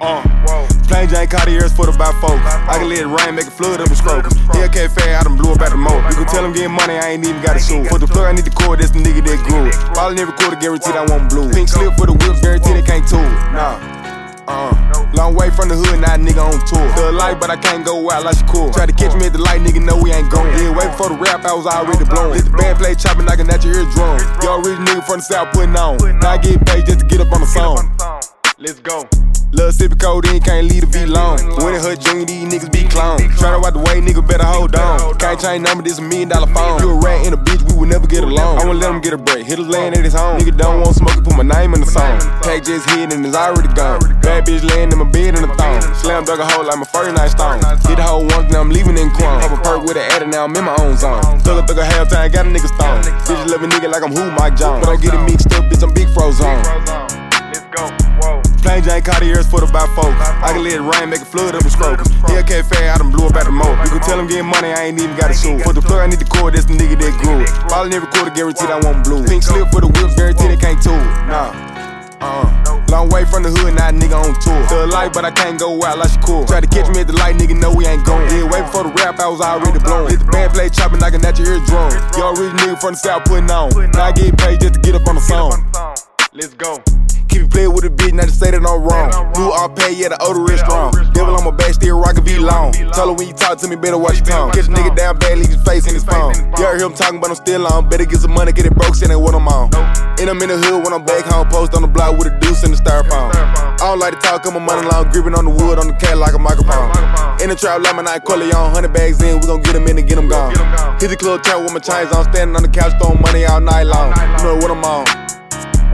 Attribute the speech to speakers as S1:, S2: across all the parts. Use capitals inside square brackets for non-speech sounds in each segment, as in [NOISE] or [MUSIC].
S1: Uh, plain Jane Cartiers for the bifolk. I can let it rain, make it flood up and stroke. Hellcat fat, I done blew up at the moat. You can tell him getting money, I ain't even got a shoe. For the plug, I need the cord, that's the nigga that grew it. Following every quarter, guaranteed I won't blue. Pink slip for the whips, guaranteed they can't tool. Nah. Uh, long way from the hood, now a nigga on tour. The light, but I can't go out like she cool. Try to catch me at the light, nigga know we ain't going. Yeah, way before the rap, I was already blowing. Let the band play chopping, knocking at your eardrum. Y'all rich nigga from the south putting on. Now I get paid just to get up on the song. Let's go. Lil' sippin' codeine, can't leave the V long. When it hurt junior, these niggas be clones. Try to out the way, nigga better hold on. Can't change number, this a million dollar phone. You a rat and a bitch, we would never get along. I wanna let him get a break, hit a land at his home. Nigga don't want smoke, put my name in the song. Pack just hit and it's already gone. Bad bitch laying in my bed in the thong. Slam dug a hole like my first night stone. Hit the whole once, now I'm leaving in chrome. Have a perk with an adder, now I'm in my own zone. Thug a thug a half time, got a nigga stone. Bitch love a nigga like I'm who, Mike Jones. But I get it mixed up, bitch, I'm big froze on.
S2: Let's go.
S1: Plain Jane Cartiers for the bifolk. I can let it rain, make it flood up and stroke. Hellcat fat, I done blew up at the moat. You can tell him getting money, I ain't even got a shoe. For the plug, I need the cord, that's the nigga that grew it. Following every quarter, guaranteed I won't blue. Pink slip for the whips, guaranteed they can't tool. Nah. Uh, long way from the hood, now nigga on tour. The light, but I can't go out like she cool. Try to catch me at the light, nigga know we ain't going. Yeah, way before the rap, I was already blowing. Hit the band play chopping, knocking at your eardrum. Y'all rich nigga from the south putting on. Now I get paid just to get up on the song.
S2: Let's go.
S1: Keep it playing with a bitch, not to say that I'm wrong. Do all pay, yeah, the odor is strong. Devil on my back, still rockin' V long. Tell her when you talk to me, better watch your tongue. Catch a nigga down bad, leave his face in his phone. You heard him talking, but I'm still on. Better get some money, get it broke, saying what I'm on. And I'm in the hood when I'm back home, post on the block with a deuce in the styrofoam. I don't like to talk, I'm a money long, gripping on the wood on the cat like a microphone. In the trap, like my night, call it on 100 bags in, we gon' get them in and get them gone. Hit the club tap with my chains on, standing on the couch, throwing money all night long. You know what I'm on.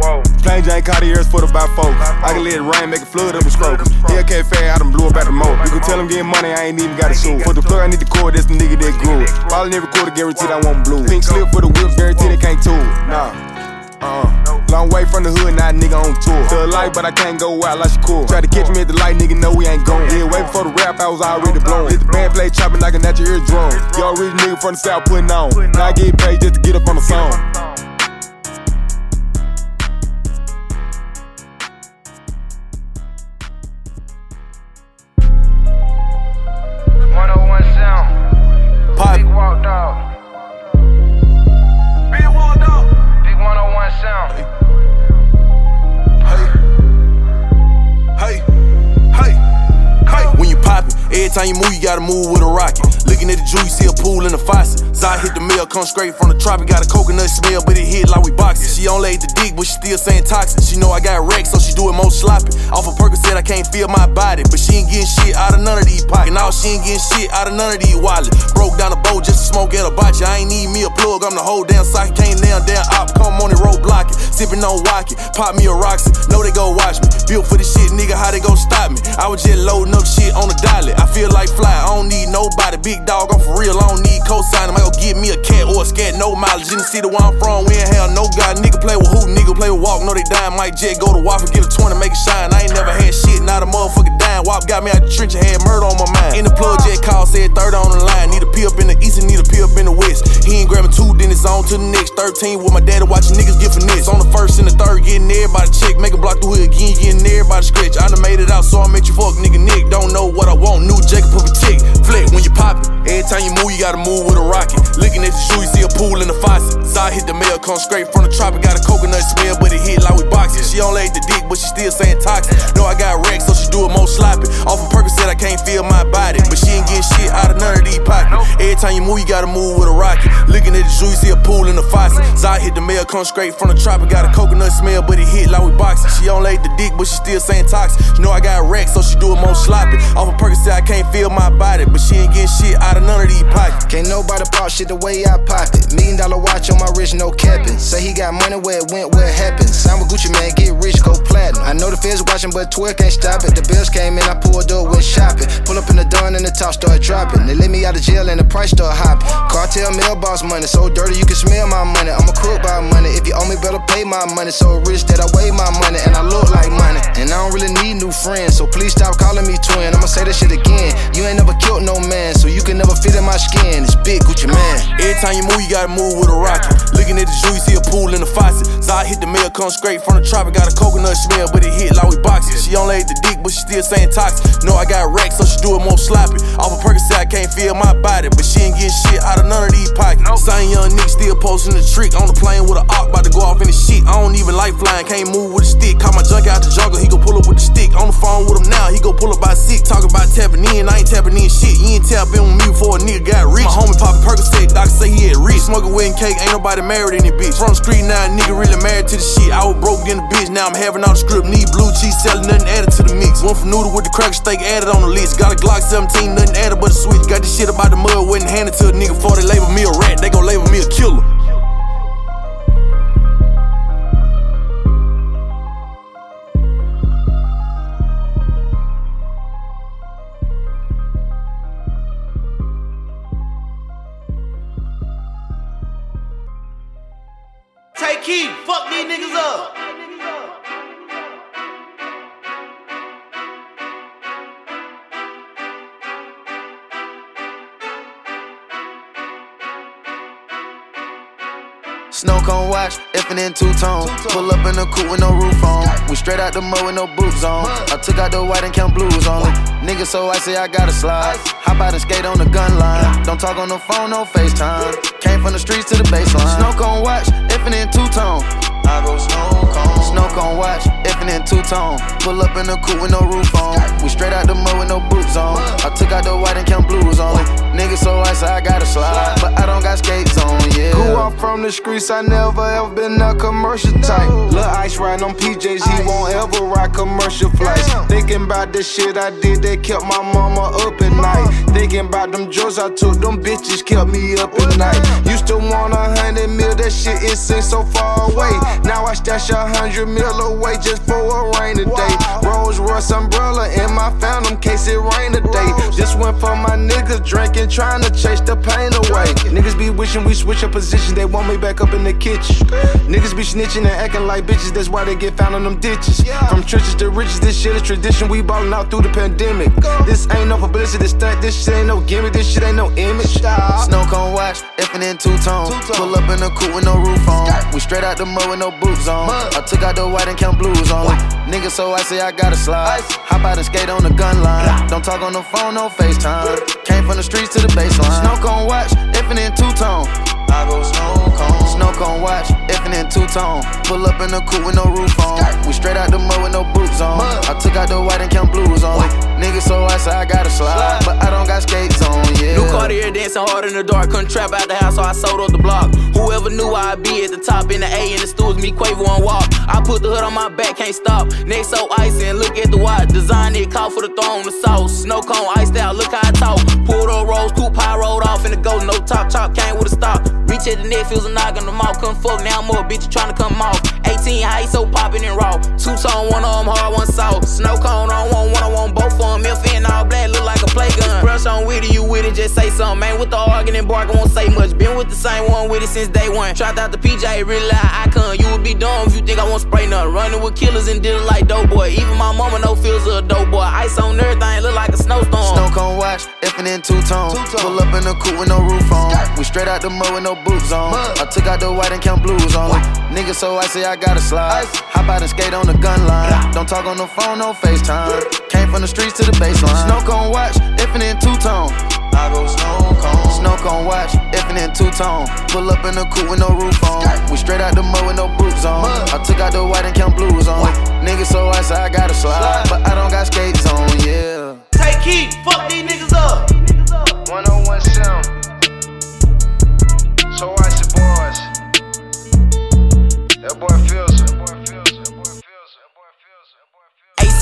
S2: Whoa.
S1: Plain Jane Cartiers for the bifolk. I can let it rain, make it flood up and stroke. Hellcat fat, I done blew up at the moat. You can tell him getting money, I ain't even got a shoe. For the plug, I need the cord, that's the nigga that grew it. Following every quarter, guaranteed I won't blue. Pink slip for the whips, guaranteed they can't tool. Nah. Uh, long way from the hood, now nigga on tour. The light, but I can't go out like she cool. Try to catch me at the light, nigga know we ain't going. Yeah, way before the rap, I was already blowing. Let the band play chopping, knocking at your eardrum. Y'all rich nigga from the south putting on. Now I get paid just to get up on the song.
S2: One sound.
S1: Pop.
S2: Big walk dog. Big walk dog. Big one oh one sound.
S1: Hey. Hey, hey, hey. When you poppin', every time you move, you gotta move with a rocket. Looking at the jewel, you see a pool in the faucet. Zai hit the mill, come straight from the tropic. Got a coconut smell, but it hit like we boxing. She on laid the dick, but she still saying toxic. She know I got wrecked, so she do it most sloppy. Off a of Percocet, I can't feel my body, but she ain't getting shit out of none of these pockets. Now she ain't getting shit out of none of these wallets. Broke down the boat just to smoke at a botcha. I ain't need me a plug, I'm the whole damn. Can't down damn op, come on the road blocking. Sipping on walkie, pop me a Roxy. Know they go watch me. Built for this shit, nigga, how they gon' stop me? I was just loading up shit on the dolly. I feel like fly, I don't need nobody. Big dog, I'm for real, I don't need cosign. I go get me a cat or a scat, no mileage. In the city where I'm from, we ain't have no god. Nigga play with who, nigga play with walk. No, they dying, Mike Jet go to Waffle, get a 20, make it shine. I ain't never had shit, not a motherfucker dying. Wop got me out the trench, I had murder on my mind. In the plug, Jet call, said third on the line. Need a pee up in the east and need a pee up in the west. He ain't grabbing two, then it's on to the next. 13 with my daddy watching niggas get finesse. On the first and the third, getting everybody check. Make a block the hood again, getting everybody scratch. I done made it out, so I met you fuck nigga Nick. Don't know what I want, new Jacob put a tick. Flick when you pop it. Every time you move, you gotta move with a rocket. Looking at the shoe, you see a pool in the faucet. Zai hit the mail, come straight from the tropic. Got a coconut smell, but it hit like we boxing. She on laid the dick, but she still saying toxic. Know I got wrecked, so she do it more sloppy. Off of Percocet, I can't feel my body, but she ain't getting shit out of none of these pockets. Every time you move, you gotta move with a rocket. Looking at the shoe, you see a pool in the faucet. Zai hit the mail, come straight from the tropic. Got a coconut smell, but it hit like we boxing. She on laid the dick, but she still saying toxic. She know I got wrecked, so she do it more sloppy. Off of Percocet, I can't feel my body, but she ain't getting shit out of none of these pockets.
S3: Can't nobody pop shit the way I pop it. Million dollar watch on my wrist, no capping. Say he got money where it went, where it happened. Sign with Gucci Mane, get rich, go platinum. I know the feds watching, but twerk can't stop it. The bills came in, I pulled up, went shopping. Pull up in the dawn and the top start dropping. They let me out of jail and the price start hopping. Cartel mailbox money, so dirty you can smell my money. I'm a crook by money. If you owe me, better pay my money. So rich that I weigh my money and I look like money. And I don't really need new friends, so please stop calling me twin. I'ma say this shit again. You ain't never killed no man, so you can never fit in my skin. It's big Gucci Mane.
S1: Every time you move, you gotta move with a rocket. Looking at the jewel, you see a pool in the faucet. Zai hit the mail, come straight from the tropic. Got a coconut smell, but it hit like we boxing. She on laid the dick, but she
S4: still saying toxic. No, I got racks, so she do it more sloppy. Off a Percocet, I can't feel my body, but she ain't getting shit out of none of these pockets. Nope. Same young nigga still posting the trick on the plane with a arc, about to go off in the shit. I don't even like flying, can't move with a stick. Caught my junk out the jungle, he go pull up with the stick. On the phone with him now, he go pull up by six. Talking about tapping in, I ain't tapping in shit. You ain't tapping with me before a nigga got rich. My homie poppin' Percocet, doctor say he had rich. Smoking wedding cake, ain't nobody married in bitch. From the street now, nigga really married to the shit. I was broke in the bitch, now I'm having all the script. Need blue cheese, selling nothing added to the mix. One for noodle with the cracker steak added on the list. Got a Glock 17, nothing added but a switch. Got this shit about the mud, wouldn't hand it to a nigga before they label me a rat. They gon' label me a killer.
S5: Tay Keith, fuck these niggas up.
S6: Snow cone watch, effing in two tone. Pull up in a coupe with no roof on. We straight out the mud with no boots on. I took out the white and count blues only. Nigga, so I say I gotta slide. Hop out and skate on the gun line. Don't talk on the phone, no FaceTime. Came from the streets to the baseline. Snow cone watch, effing in two tone. I go snow cone. Snow cone watch, effing in two tone. Pull up in a coupe with no roof on. We straight out the mud with no boots on. I took out the white and count blues only. Nigga, so I say I gotta slide. But I don't got skates on, yeah.
S3: Grew up from the streets, I never ever been a commercial type. Lil' Ice riding on PJs, he won't ever ride commercial flights. Thinking about the shit I did, they kept my mama up at night. Thinking about them drugs I took, them bitches kept me up at night. Used to want a hundred mil, that shit is so far away. Now I stash a hundred mil away just for a rainy day. Rolls Royce umbrella in my phantom case it rain today. This one for my niggas drinking, trying to chase the pain away. Niggas be wishing we switch up positions, they want me back up in the kitchen. Niggas be snitching and acting like bitches, that's why they get found in them ditches. From churches to riches, this shit is tradition, we ballin' out through the pandemic. This ain't no publicity stunt, this shit ain't no gimmick, this shit ain't no image.
S6: Snow cone watch, effing in two tone. Pull up in a coupe with no roof on. We straight out the mud with no boots on. I took out the white and count blues on. Nigga, so I say I gotta slide. Hop out and skate on the gun line. Don't talk on the phone, no FaceTime. Came from the streets to the baseline. Snow cone watch, effing in two tone. I go snow cone. Snow cone watch, effing in two tone. Pull up in a coupe with no roof on. We straight out the mud with no boots on. I took out the white and count blues on. Nigga, so I I gotta slide. But I don't got skates on, yeah.
S7: New Cartier dancing hard in the dark, couldn't trap out the house, so I sold up the block. Whoever knew I'd be at the top in the A in the stools, me Quavo on walk. I put the hood on my back, can't stop. Next so icy and look at the watch. Design it, call for the throne, the sauce. Snow cone, iced out, look how I talk. Pulled up rolls, coupe high, rolled off in the ghost, no top, chop came with a stop. Reach at the neck, feels a knock on the mouth, couldn't fuck, now more bitch trying to come off. 18 high, so poppin' and raw. Two tone, one of them hard, one soft. Snow cone on one, one on one, both of them. If in all black, look like a play gun. Brush on with it, you with it, just say something. Man, with the arguing and barking, won't say much. Been with the same one with it since day one. Tried out the PJ, really like icon. You would be dumb if you think I won't spray nothing. Running with killers and did it like dope boy. Even my mama no feels a dope boy. Ice on everything, look like a snowstorm.
S6: Snow cone watch, effing in two tone. Pull up in a coupe with no roof on. We straight out the mud with no boots on. I took out the white and count blues only. Nigga, so I say I gotta slide. Hop out and skate on the gun line. Don't talk on the phone, no FaceTime. Came from the streets to the baseline. Snow cone watch, effing in two tone. I go snow cone. Snow cone watch, effing in two tone. Pull up in a coupe with no roof on. We straight out the mud with no boots on. I took out the white and count blues on. Nigga, so I say I gotta slide. But I don't got skates on, yeah.
S5: Tay Keith, fuck these niggas up.
S3: 101 That boy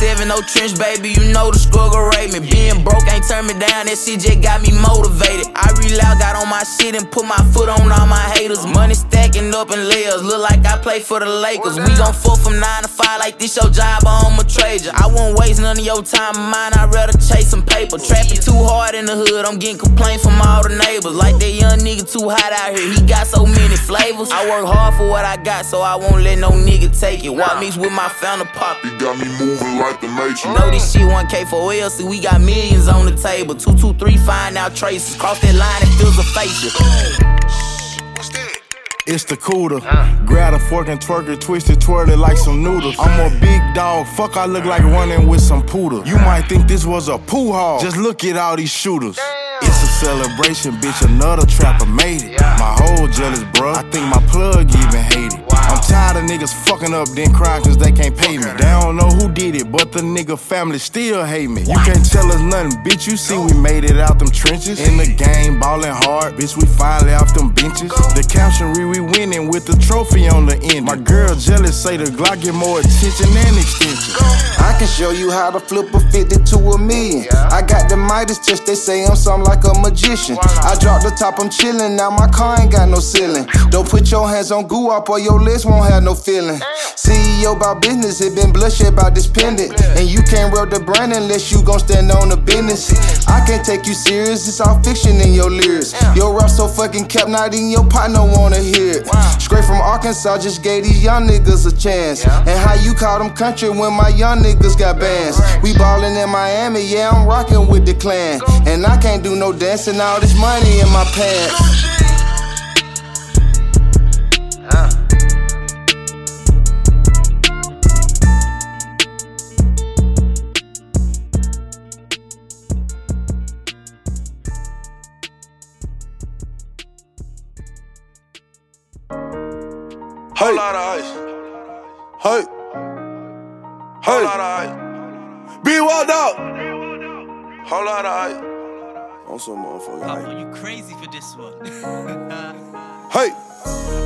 S3: feels.
S7: A7 no trench, baby, you know the struggle rate me. Being broke ain't turn me down, that just got me motivated. I real out, got on my shit and put my foot on all my haters. Money stacking up in layers, look like I play for the Lakers. We gon' fuck from 9 to 5 like this your job, I'ma trade you. I won't waste none of your time mine, I'd rather chase some paper. Trapping too hard in the hood, I'm getting complaints from all the neighbors. Like that young nigga too hot out here, he got so many flavors. I work hard for what I got, so I won't let no nigga take it. Walk mix with my founder pop.
S8: He got me moving like the matrix.
S7: Know this shit 1K for L, see we got millions on the table. 223, find out traces. Cross that line, and feels a facial.
S9: It's the cooler. Grab a fork and twerk it, twist it, twirl it like some noodles. I'm a big dog, fuck, I look like running with some poodle. You might think this was a poo hall. Just look at all these shooters. It's a celebration, bitch. Another trapper made it. My whole jealous, bruh. I think my plug even hate it. I'm tired of niggas fucking up, then crying cause they can't pay me. They don't know who did it, but the nigga family still hate me. You can't tell us nothing, bitch. You see, we made it out them trenches. In the game, ballin' hard, bitch. We finally off them benches. The caption read we winning with the trophy on the end. My girl jealous, say the Glock get more attention and extension.
S10: I can show you how to flip a 50 to a million. I got the Midas touch, they say I'm something like a magician. I dropped the top, I'm chillin', now my car ain't got no ceiling. Don't put your hands on goo up or your list won't have no feeling. CEO about business, it been bloodshed about this pendant. And you can't rub the brand unless you gon' stand on the business. I can't take you serious, it's all fiction in your lyrics. Your rap so fucking kept, not even your partner wanna hear it. Straight from Arkansas, just gave these young niggas a chance. And how you call them country when my young niggas got bands. We ballin' in Miami, yeah, I'm rockin' with the clan. And I can't do no dancing, all this money in my pants.
S4: Hey. Whole lot of ice. Hey. Hey. Whole lot of ice. Be walked out. Whole lot of ice. On some motherfucker.
S11: Papa, you crazy for this one. [LAUGHS]
S4: hey.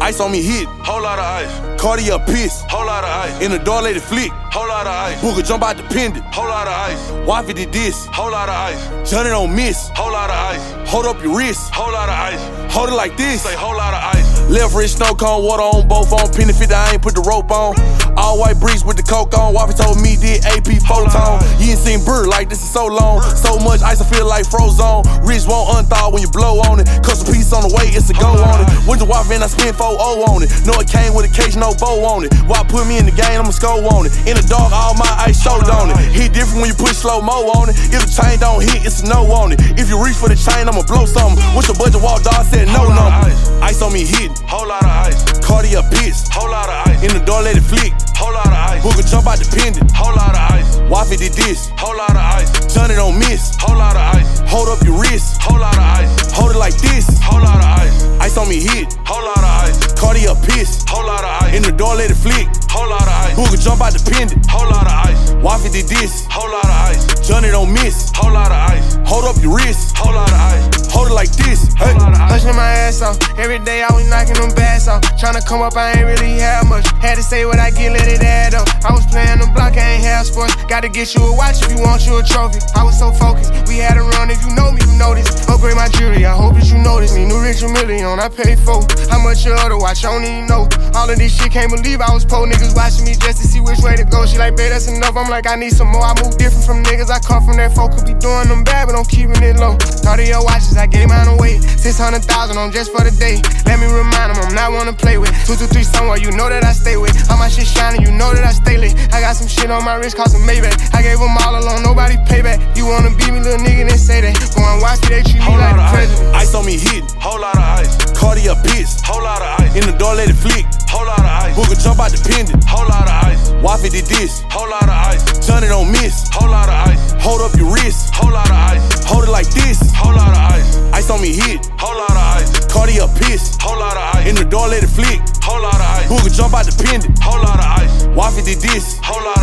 S4: Ice on me hit, whole lot of ice. Cartier piss, whole lot of ice. In the door lady flick, whole lot of ice. Booker jump out the pendant, whole lot of ice. Wifey did this, whole lot of ice. Johnny don't miss, whole lot of ice. Hold up your wrist, whole lot of ice. Hold it like this, say whole lot of ice. Left wrist snow cone, water on both on. Penny 50, I ain't put the rope on. All white breeze with the coke on. Wifey told me did AP photon. You ain't seen bird like this is so long. So much ice, I feel like frozen. Wrist won't unthaw when you blow on it. Custom piece on the way, it's a go on it. Went to wife and I spent 4 0 on it. Know it came with a cage, no bow on it. Why put me in the game, I'ma score on it. In the dark, all my ice showed on it. Hit different when you put slow mo on it. If the chain don't hit, it's a no on it. If you reach for the chain, I'ma blow something. What's your budget? Walk dog said no number. Ice on me hitting, whole lot of ice. Cartier piss, whole lot of ice. In the door, let it flick, whole lot of ice. Booker jump out the pendant, whole lot of ice. Wifey did this, whole lot of ice. Johnny don't miss, whole lot of ice. Hold up your wrist, whole lot of ice. Hold it like this, whole lot of ice. Ice on me hit, whole lot of ice. Cartier piss, whole lot of ice. In the door, let it flick, whole lot of ice. Booker jump out the pendant, whole lot of ice. Wifey did this, whole lot of ice. Johnny don't miss, whole lot of ice. Hold up your wrist, whole lot of ice. Hold it like this, hey.
S12: Pushing my ass off. Every day I was knocking them bass off. Tryna come up, I ain't really have much. Had to say what I get, let it add up. I was playing the block, I ain't have sports. Gotta get you a watch if you want you a trophy. I was so focused. We had a run, if you know me, you know this. Upgrade my jewelry, I hope that you notice me. New rich a million, I paid for. How much your other watch, I don't even know. All of this shit, can't believe I was poor. Niggas watching me just to see which way to go. She like, babe, that's enough. I'm like, I need some more. I move different from niggas. I come from that folk could be doing them bad, but I'm keeping it low. Cartier watches, I gave mine away. 600,000 on just for the day. Let me remind them I'm not one to play with. 223 somewhere, you know that I stay with. All my shit shining, you know that I stay lit. I got some shit on my wrist, cost some Maybach. I gave them all alone, nobody payback. You wanna beat me, little nigga, then say that. Go and watch me, they treat me like the president.
S4: Ice on me hit, whole lot of ice. Cartier piss, whole lot of ice. In the door, let it flick, whole lot of ice. Booker jump out the pendant, whole lot of ice. Wifey did this, whole lot of ice. Johnny don't miss, whole lot of ice. Hold up your wrist, whole lot of ice. Hold it like this, whole lot of ice. Ice on me hit, whole lot of ice. Cartier piss, whole lot of ice. In the door, let it flick, whole lot of ice. Booker jump out the pendant, whole lot of ice. Wifey did this, whole lot of ice.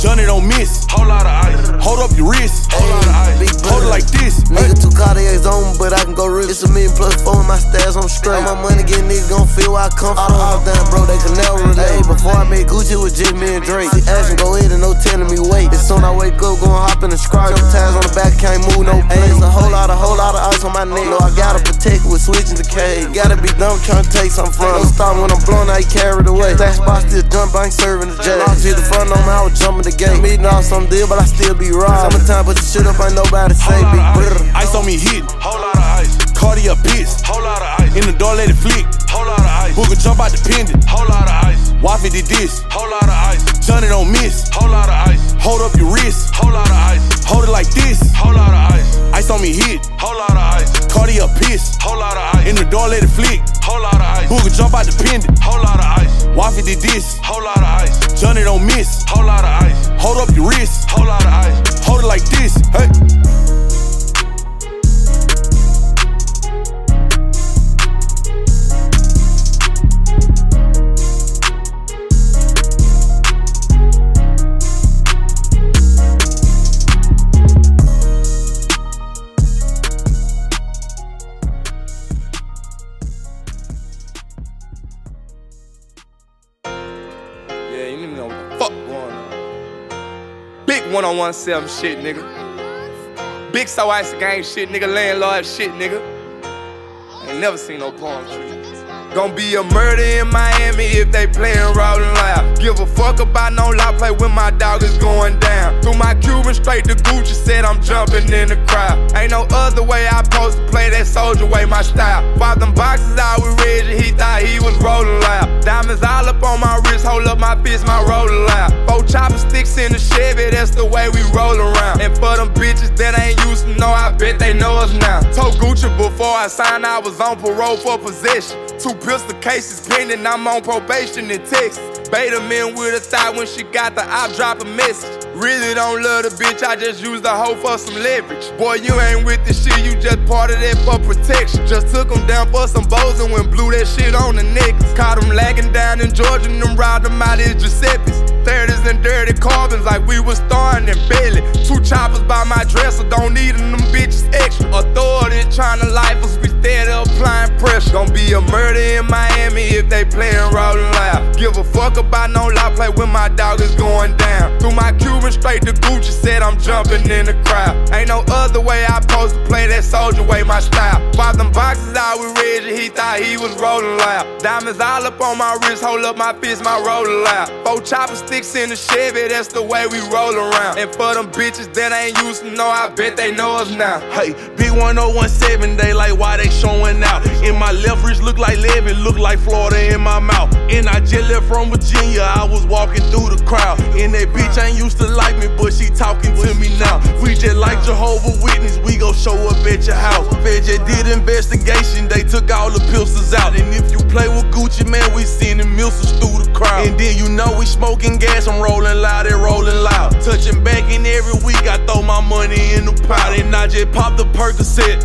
S4: Johnny don't miss, whole lot of ice. Hold up your wrist, whole lot of ice. Hold it like this,
S13: Nigga, two Cartiers on, but I can go real. It's a million plus four in my stats, I'm straight. All my money get niggas gon' feel where I come from. Uh-huh. All down, bro, they can never relate. Before I made Gucci with just me and Drake. See action go in and no telling me wait. As soon I wake up, gon' hop in the scratch. Ties on the back, can't move no place. A whole lot, a whole lot of ice on my neck. No, I gotta protect with switching the cage. Gotta be dumb trying to take something from. Don't stop when I'm blown, I ain't carried away. That spot still jump, I ain't serving the jail. Lost to the front on me, I was jumping the gate. Meeting off some deal, but I still be robbed. Summertime, but the shit up, ain't nobody say big brother.
S4: Ice on me hit, whole lot of ice. Cartier piss, whole lot of ice. In the door, let it flick, whole lot of ice. Booker jump out the pendant, whole lot of ice. Wifey did this, whole lot of ice. Johnny don't miss, whole lot of ice. Hold up your wrist, whole lot of ice. Hold it like this, whole lot of ice. Ice on me hit, whole lot of ice. Cartier piss, whole lot of ice. In the door, let it flick, whole lot of ice. Booker jump out the pendant.
S14: Whole lot of ice.
S4: Waffy did this.
S14: Whole lot of ice.
S4: Johnny don't miss.
S14: Whole lot of ice.
S4: Hold up your wrist.
S14: Whole lot of ice.
S4: Hold it like this. Hey.
S15: One on one seven shit, nigga. Big so ice gang shit, nigga. Landlord shit, nigga. Ain't never seen no palm tree. Gonna be a murder in Miami if they playin' rolling loud. Give a fuck about no law play when my dog is going down. Through my Cuban straight to Gucci, said I'm jumping in the crowd. Ain't no other way I supposed to play that soldier way, my style. Bought them boxes out with Reggie, he thought he was rolling loud. Diamonds all up on my wrist, hold up my fist, my rolling loud. Four chopper sticks in the Chevy, that's the way we roll around. And for them bitches that ain't used to know, I bet they know us now. Told Gucci before I signed, I was on parole for possession. Two pistol cases pending, I'm on probation in Texas. Bait them in with a thigh when she got the I drop a message. Really don't love the bitch, I just use the hoe for some leverage. Boy, you ain't with the shit, you just part of that for protection. Just took them down for some bows and went blew that shit on the necklace. Caught them lagging down in Georgia and them robbed them out as Giuseppe's. 30s and dirty carbons like we was starring in Belly. Two choppers by my dresser, don't need them, bitches extra. Authority trying to life us, we steady applying pressure. Gonna be a murder in Miami if they playin' rolling loud. Give a fuck about no law play when my dog is going down. Through my Cuban straight to Gucci, said I'm jumping in the crowd. Ain't no other way I supposed to play that soldier way, my style. Bought them boxes out with Reggie, he thought he was rolling loud. Diamonds all up on my wrist, hold up my fist, my roller loud. Four chopper sticks in the Chevy, that's the way we roll around. And for them bitches that ain't used to know, I bet they know us now.
S4: Hey, big 1017, they like why they showing out. In my left wrist look like Levy, look like Florida in my mouth. And I just left from Virginia, I was walking through the crowd. And that bitch I ain't used to like me, but she talking to me now. We just like Jehovah Witness, we gon' show up at your house. Fed just did investigation, they took all the pistols out. And if you play with Gucci Mane, we sending missiles through the crowd. And then you know we smoking gas, I'm rolling loud and rolling loud. Touching back in every week, I throw my money in the pot. And I just pop the Percocet.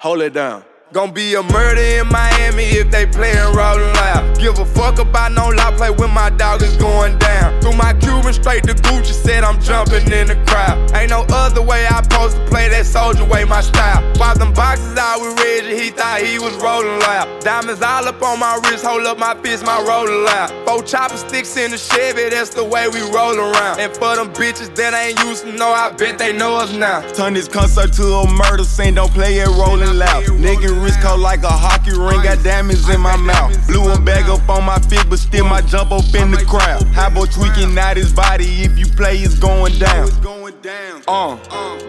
S4: Hold it down.
S15: Gonna be a murder in Miami if they playin' rollin' loud. Give a fuck about no law play when my dog is going down. Through my Cuban straight to Gucci, said I'm jumping in the crowd. Ain't no other way I supposed to play that soldier way, my style. Bought them boxes out with Reggie, he thought he was rollin' loud. Diamonds all up on my wrist, hold up my fist, my rollin' loud. Four chopper sticks in the Chevy, that's the way we roll around. And for them bitches that ain't used to know, I bet they know us now.
S9: Turn this concert to a murder scene, don't play it rollin' loud. Nigga wrist cold like a hockey ring, got diamonds in my mouth. Blew a bag up on my feet, but still my jump up in the crowd. High boy tweaking out his body, if you play, it's going down. Uh,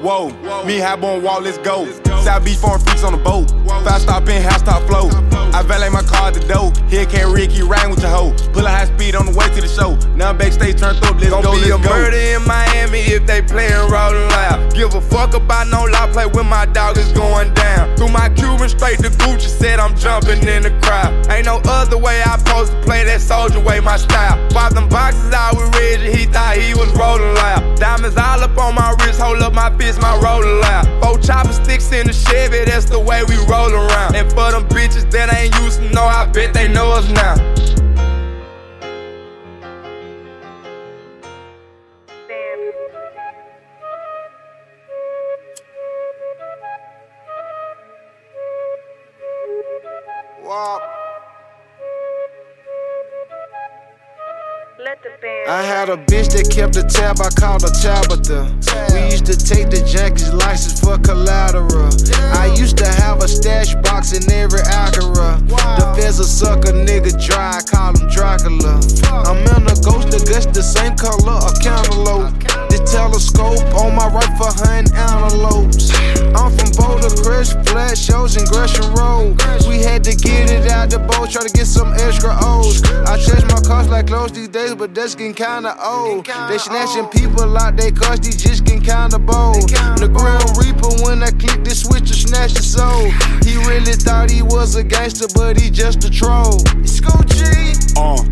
S9: whoa, me high on wall, let's go. South Beach foreign freaks on the boat. Fast stop in, house top flow. I valet my car at the dope. Here can't Ricky with your hoe. Pull a high speed on the way to the show. Now backstage turned up, let's
S15: Gonna
S9: go,
S15: be
S9: let's
S15: a
S9: go.
S15: murder in Miami if they playin' rolling loud. Give a fuck about no law play when my dog is going down. Through my Cuban straight to Gucci, said I'm jumping in the crowd. Ain't no other way I supposed to play that soldier way, my style. Bought them boxes out with Reggie, he thought he was rolling loud. Diamonds all up on my wrist, hold up my fist, my roller loud. Four chopper sticks in the Chevy, that's the way we roll around. And for them bitches that ain't used to know, I bet they know us now.
S3: I had a bitch that kept a tab, I called her Tabitha. We used to take the Jackie's license for collateral. I used to have a stash box in every Acura. The feds a sucker nigga dry, I call him Dracula. I'm in a ghost that guts the same color, a cantaloupe. The telescope on my right for hunting antelopes. I'm from Boulder Crest, flat shows in Gresham Road. We had to get it out the boat, try to get some extra O's. I change my cars like clothes these days, but that's getting kinda old. They snatching people out they cars, these just getting kinda bold. The Grim Reaper, when I click this switch, to snatch the soul. He really thought he was a gangster, but he just a troll. It's go G.
S1: Uh,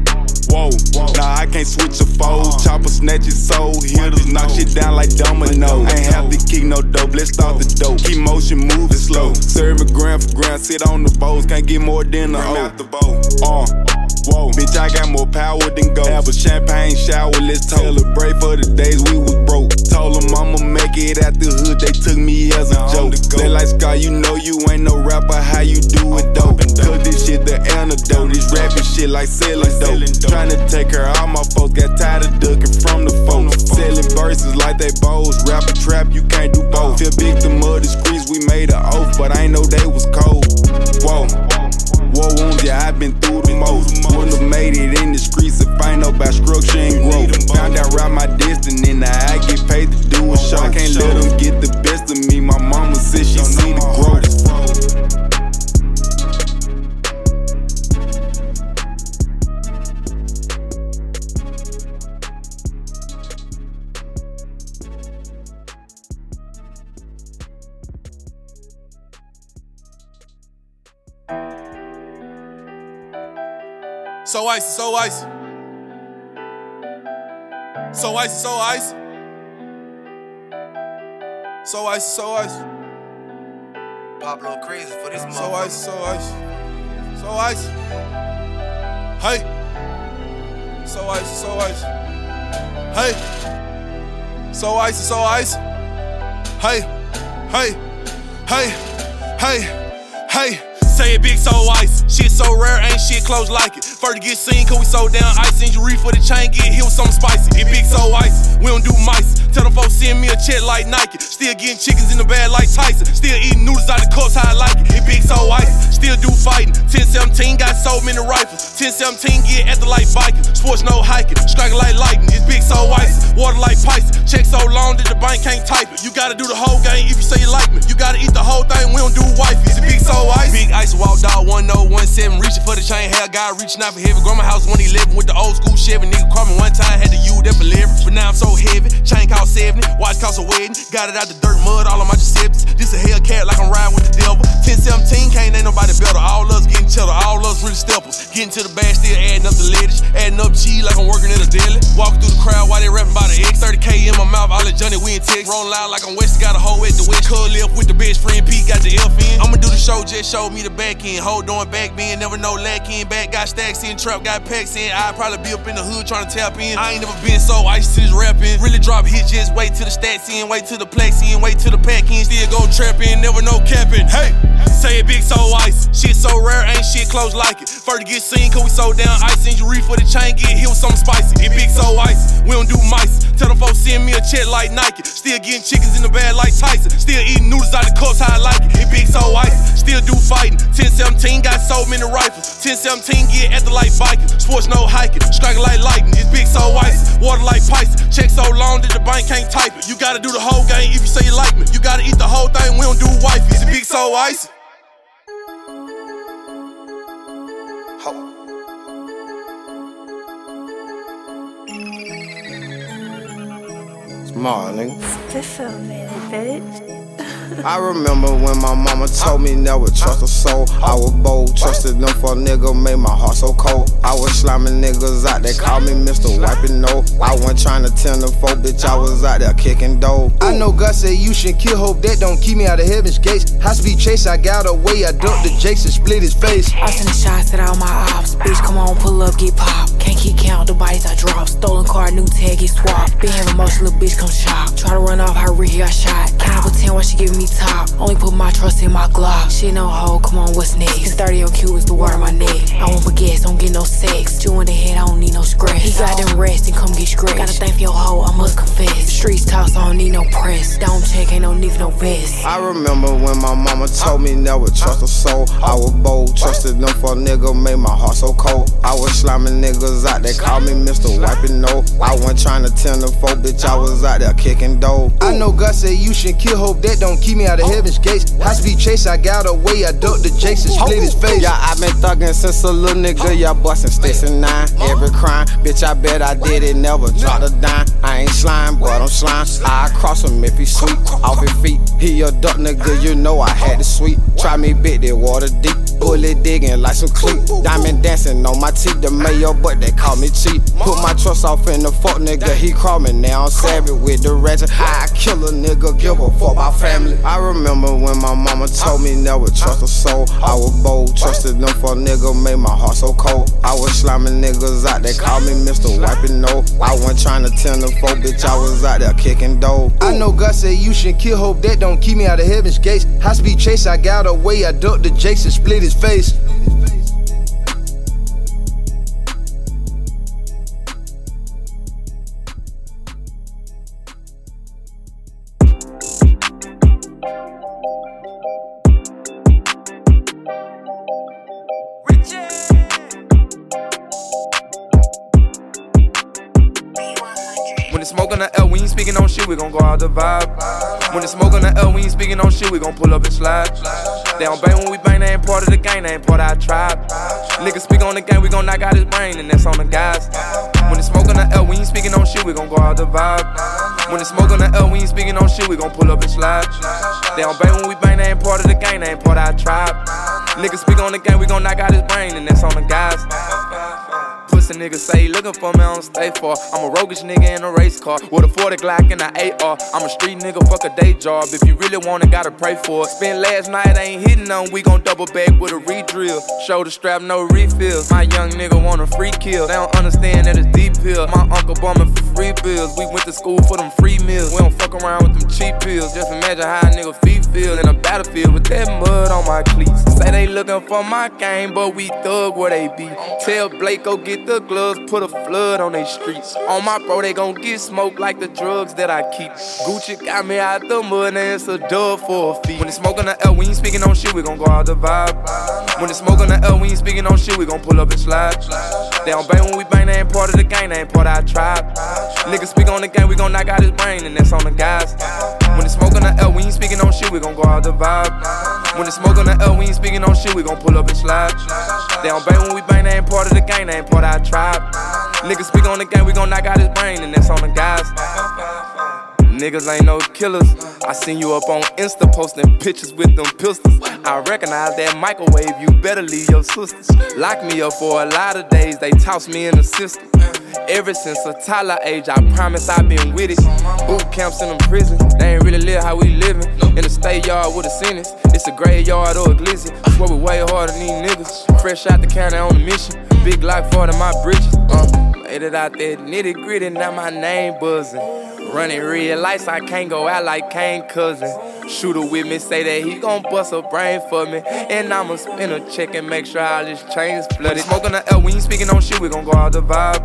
S1: whoa, nah, I can't switch a fold. Chopper snatch his soul. Hitters knock shit down like domino. Ain't have to kick no dope, let's start the dope. Keep motion moving slow. Serving gram for gram, sit on the bowls. Can't get more than a O. Uh, whoa, bitch, I got more power than gold. Have a champagne shower, let's toast celebrate for the days we was broke. Told them I'ma make it out the hood, they took me as a joke. The They like Scar, you know you ain't no rapper, how you do it dope? Cause this shit the antidote, this rapping shit like selling dope. Tryna take her, all my folks got tired of ducking from the folks. Selling verses like they bows, rap a trap, you can't do both. Feel victim of the streets, we made an oath, but I ain't know they was cold. Whoa. War wounds, yeah, I've been through the most. Wouldn't have made it in the streets if I ain't know about structure and growth. Found out around my destiny, now I get paid to do a show. I can't let them get the best of me. My mama said she see the growth.
S4: So icy, so icy. So icy, so icy. So icy, so icy.
S11: Pablo crazy for this
S4: So icy, so icy. So icy. Hey. So icy, so icy. Hey. So icy, so icy. Hey. Hey. Hey. Hey. Hey. Say it big, so icy. Shit so rare, ain't shit close like it. First to get seen, cause we so down ice. Reach for the chain, get hit with something spicy. It big, so ice, We don't do mice. Tell them folks send me a check like Nike. Still getting chickens in the bag like Tyson. Still eating noodles out the cups how I like it. It big, so icy. Still do fighting. 1017 got so many rifles. 1017 get at the like Viking. Sports no hiking. Striking like lightning. It's big, so icy. Water like Pisces. Check so long that the bank can't type it. You gotta do the whole game if you say you like me. You gotta eat the whole thing. We don't do wifey. It's big, so icy. Big ice walked out 1017. Reaching for the chain. Hell, guy reaching out for heavy. Grandma house 111 with the old school Chevy. Nigga called me one time. Had to use that for leverage. But now I'm so heavy. Chain cost 70. Watch cost a wedding. Got it out the dirt mud. All of my Giuseppe's. This a Hellcat like I'm riding with the devil. 1017 can't ain't nobody better. All us getting cheddar. All us really steppers. Getting to the bag, still adding up the lettuce. Adding up cheese like I'm working at a deli. Walking through the crowd while they rapping about the X. 30K in my mouth. All that Johnny, we in text. Rolling loud like I'm West. Got a hoe at the West. Cud left with the best friend Pete. Got the F in. I'ma do the show, just show me the back end. Hold on back being, never know lack in. Back got stacks in, trap got packs in. I'd probably be up in the hood trying to tap in. I ain't never been so icy to this rapping. Really drop hits, just wait till the stats in, wait till the plex in, wait till the pack in. Still go trapping, never no capping. Hey, say it big, so ice. Shit so rare, ain't shit close like it. First to get seen, cause we so down ice. Injury for the chain, get hit with something spicy. It big, so ice. We don't do mice. Tell them folks send me a check like Nike. Still getting chickens in the bag like Tyson. Still eating noodles out the cups how I like it. It big, so ice. Still do fighting. 1017 got so many rifles. 1017 get at the like Viking. Sports no hiking. Striking like lightning. It's big, so ice. Water like Pisces. Check so long that the bank can't type it. You gotta do the whole game if you say you like me. You gotta eat the whole thing. We don't do wifey. It's a big, so icy.
S3: Smart, nigga.
S16: This minute, bitch.
S3: I remember when my mama told me never trust a soul. I was bold, trusted them for a nigga, made my heart so cold. I was slamming niggas out, they called me Mr. Wiping No. I wasn't trying to tend the folk, bitch, I was out there kicking dough. I know God said you should kill hope, that don't keep me out of heaven's gates. High speed chase, I got away, I dumped the Jakes and split his face.
S17: I send the shots at all my ops. Bitch, come on, pull up, get popped. Can't keep count the bodies I drop. Stolen car, new tag, get swapped. Been having most little bitch come shop. Try to run off her rear, got shot. Can't pretend why she giving me top. Only put my trust in my Glock. Shit no hoe, come on, what's next? 30 on Q is the word on my neck. I won't forget, don't get no sex. Two in the head, I don't need no scratch. He got them rest and come get scratched. Gotta thank for your hoe, I must confess. Streets talk, so I don't need no press. Don't check, ain't no need no vest.
S10: I remember when my mama told me never trust a soul. I was bold, trusted them for a nigga, made my heart so cold. I was slamming niggas out, they called me Mr. Wiping No. I wasn't trying to tend the folk, bitch, I was out there kicking dough.
S3: I know God said you should kill hope, that don't me out of heaven's gates. High speed chase, I got away, I ducked the jakes and split his face.
S10: Yeah, I been thuggin' since a little nigga, yeah, bustin' sticks and nine. Every crime, bitch, I bet I did it, never dropped a dime. I ain't slime, but I'm slime. I cross him if he sweet. Off his feet, he a duck nigga, you know I had to sweet. Try me bit, that water deep. Bullet digging like some cleat. Diamond dancing on my teeth, the mayo, but they call me cheap. Put my trust off in the fuck nigga, he me now. I'm savage with the ratchet. I kill a nigga, give a fuck about family. I remember when my mama told me never trust a soul. I was bold, trusted them for nigga, made my heart so cold. I was slamming niggas out, they call me Mr. Wiping No. I wasn't trying to tend the folk, bitch, I was out there kicking dough.
S3: I know God said you should kill hope, that don't keep me out of heaven's gates. High speed chase, I got away, I ducked the Jason, split his face.
S15: When the smoke on the L, we ain't speaking on shit, we gon' go out the vibe. When the smoke on the L, we ain't speaking on shit, we gon' pull up and slide. They don't bang when we bang, they ain't part of the gang, they ain't part of our tribe. Niggas speak on the gang, we gon' knock out his brain, and that's on the guys. When the smoke on the L, we ain't speaking on shit, we gon' go out the vibe. When the smoke on the L, we ain't speaking on shit, we gon' pull up and slide. They don't bang when we bang, they ain't part of the gang, they ain't part of our tribe. Niggas speak on the gang, we gon' knock out his brain, and that's on the guys. Pussy nigga say he looking for me, I don't stay far. I'm a roguish nigga in a race car with a 40 Glock and an AR. I'm a street nigga, fuck a day job. If you really want it, gotta pray for it. Spent last night, ain't hitting on. We gon' double back with a re-drill. Shoulder strap, no refills. My young nigga want a free kill. They don't understand that it's deep hill. My uncle bumming for free bills. We went to school for them free meals. We don't fuck around with them cheap pills. Just imagine how a nigga feet feel in a battlefield with that mud on my cleats. Say they looking for my game, but we thug where they be. Tell Blake go get the gloves, put a flood on they streets. On my bro, they gon' get smoked like the drugs that I keep. Gucci got me out the mud, and it's a dub for a fee. When the smoke on the L, we ain't speaking on shit, we gon' go out the vibe. When the smoke on the L, we ain't speaking on shit, we gon' pull up and slide. They don't bang when we bang, they ain't part of the gang, they ain't part of our tribe. Niggas speak on the gang, we gon' knock out his brain, and that's on the guys. When the smoke on the L, we ain't speaking on shit, we gon' go out the vibe. When the smoke on the L, we ain't speaking on shit, we gon' pull up and slide. They don't bang when we bang, they ain't part of the gang, they ain't part of our tribe. Niggas speak on the gang, we gon' knock out his brain, and that's on the guys. Niggas ain't no killers. I seen you up on Insta posting pictures with them pistols. I recognize that microwave, you better leave your sisters. Lock me up for a lot of days, they toss me in the system. Ever since a Tyler age, I promise I've been with it. Boot camps in them prisons, they ain't really live how we living. In the state yard with a sentence, it's a graveyard or a glizzy. I we way harder than these niggas. Fresh out the county on a mission. Big Glock 40 my britches. Uh, made it out there nitty gritty, now my name buzzing. Running red lights, I can't go out like Kane cousin. Shooter with me, say that he gon' bust a brain for me. And I'ma spin a check and make sure all this chains flooded. Smoke on the L, we ain't speaking on shit, we gon' go out the vibe.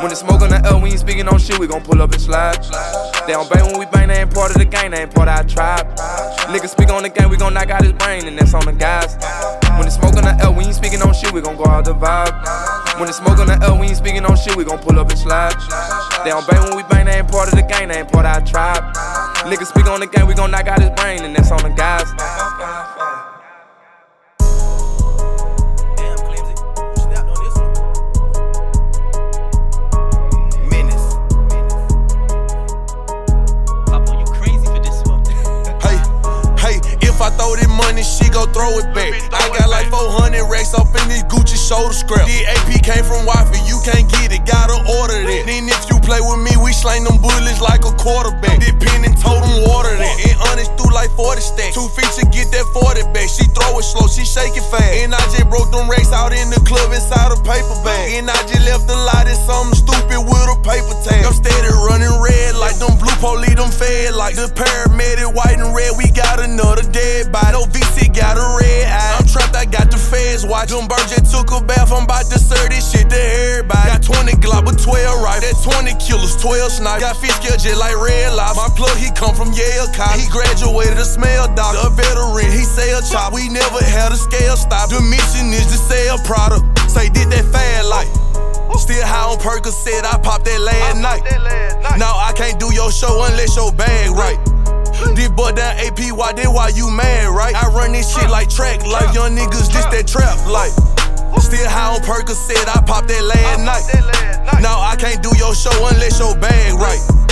S15: When the smoke on the L, we ain't speaking on shit, we gon' pull up and slide. They don't bang when we bang, they ain't part of the gang, they ain't part of our tribe. Niggas speak on the gang, we gon' knock out his brain, and that's on the guys. When the smoke on the L, we ain't speaking on shit, we gon' go out the vibe. When the smoke on the L, we ain't speaking on shit, we gon' pull up and slide. They don't bang when we bang, they ain't part of the gang, they ain't part of our tribe. Niggas speak on the gang, we gon' knock out his brain, and that's on the guys.
S11: Damn, cleanse it. Menace, minutes. Pop on you crazy for this one.
S4: Hey, hey, if I throw this money, she go throw it back. I got like 400 racks off in this Gucci shoulder scrap. The AP came from Wi-Fi, you can't get it, gotta order that. Then if you play with me, we slang them bullets like a quarterback. This pen and told them water that. And honest through like 40 stacks. Two feet to get that 40 back. She throw it slow, she shake it fast. And I just broke them racks out in the club inside a paper bag. And I just left the lot in something stupid with a paper tag. I'm steady running red like them blue police, them fed like the paramedic white and red. We got another dead body. No VC got a red eye. I'm trapped, I got the feds watch. Them birds just took a bath. I'm about to serve this shit to everybody. Got 20 20 Glock with 12 right. That 20 killers, 12 snipe. Got fish scale just like red lights. My plug, he come from Yale College. He graduated a smell doctor, a veteran. He sell chop. We never had a scale stop. The mission is to sell product. Say did that fad life. Still high on Percocet, I popped that last night. Now I can't do your show unless your bag right. This boy down APY, then why you mad, right? I run this shit like track like young niggas, this that trap life. Still high on Percocet, I popped that last night. Now I can't do your show unless your bag right.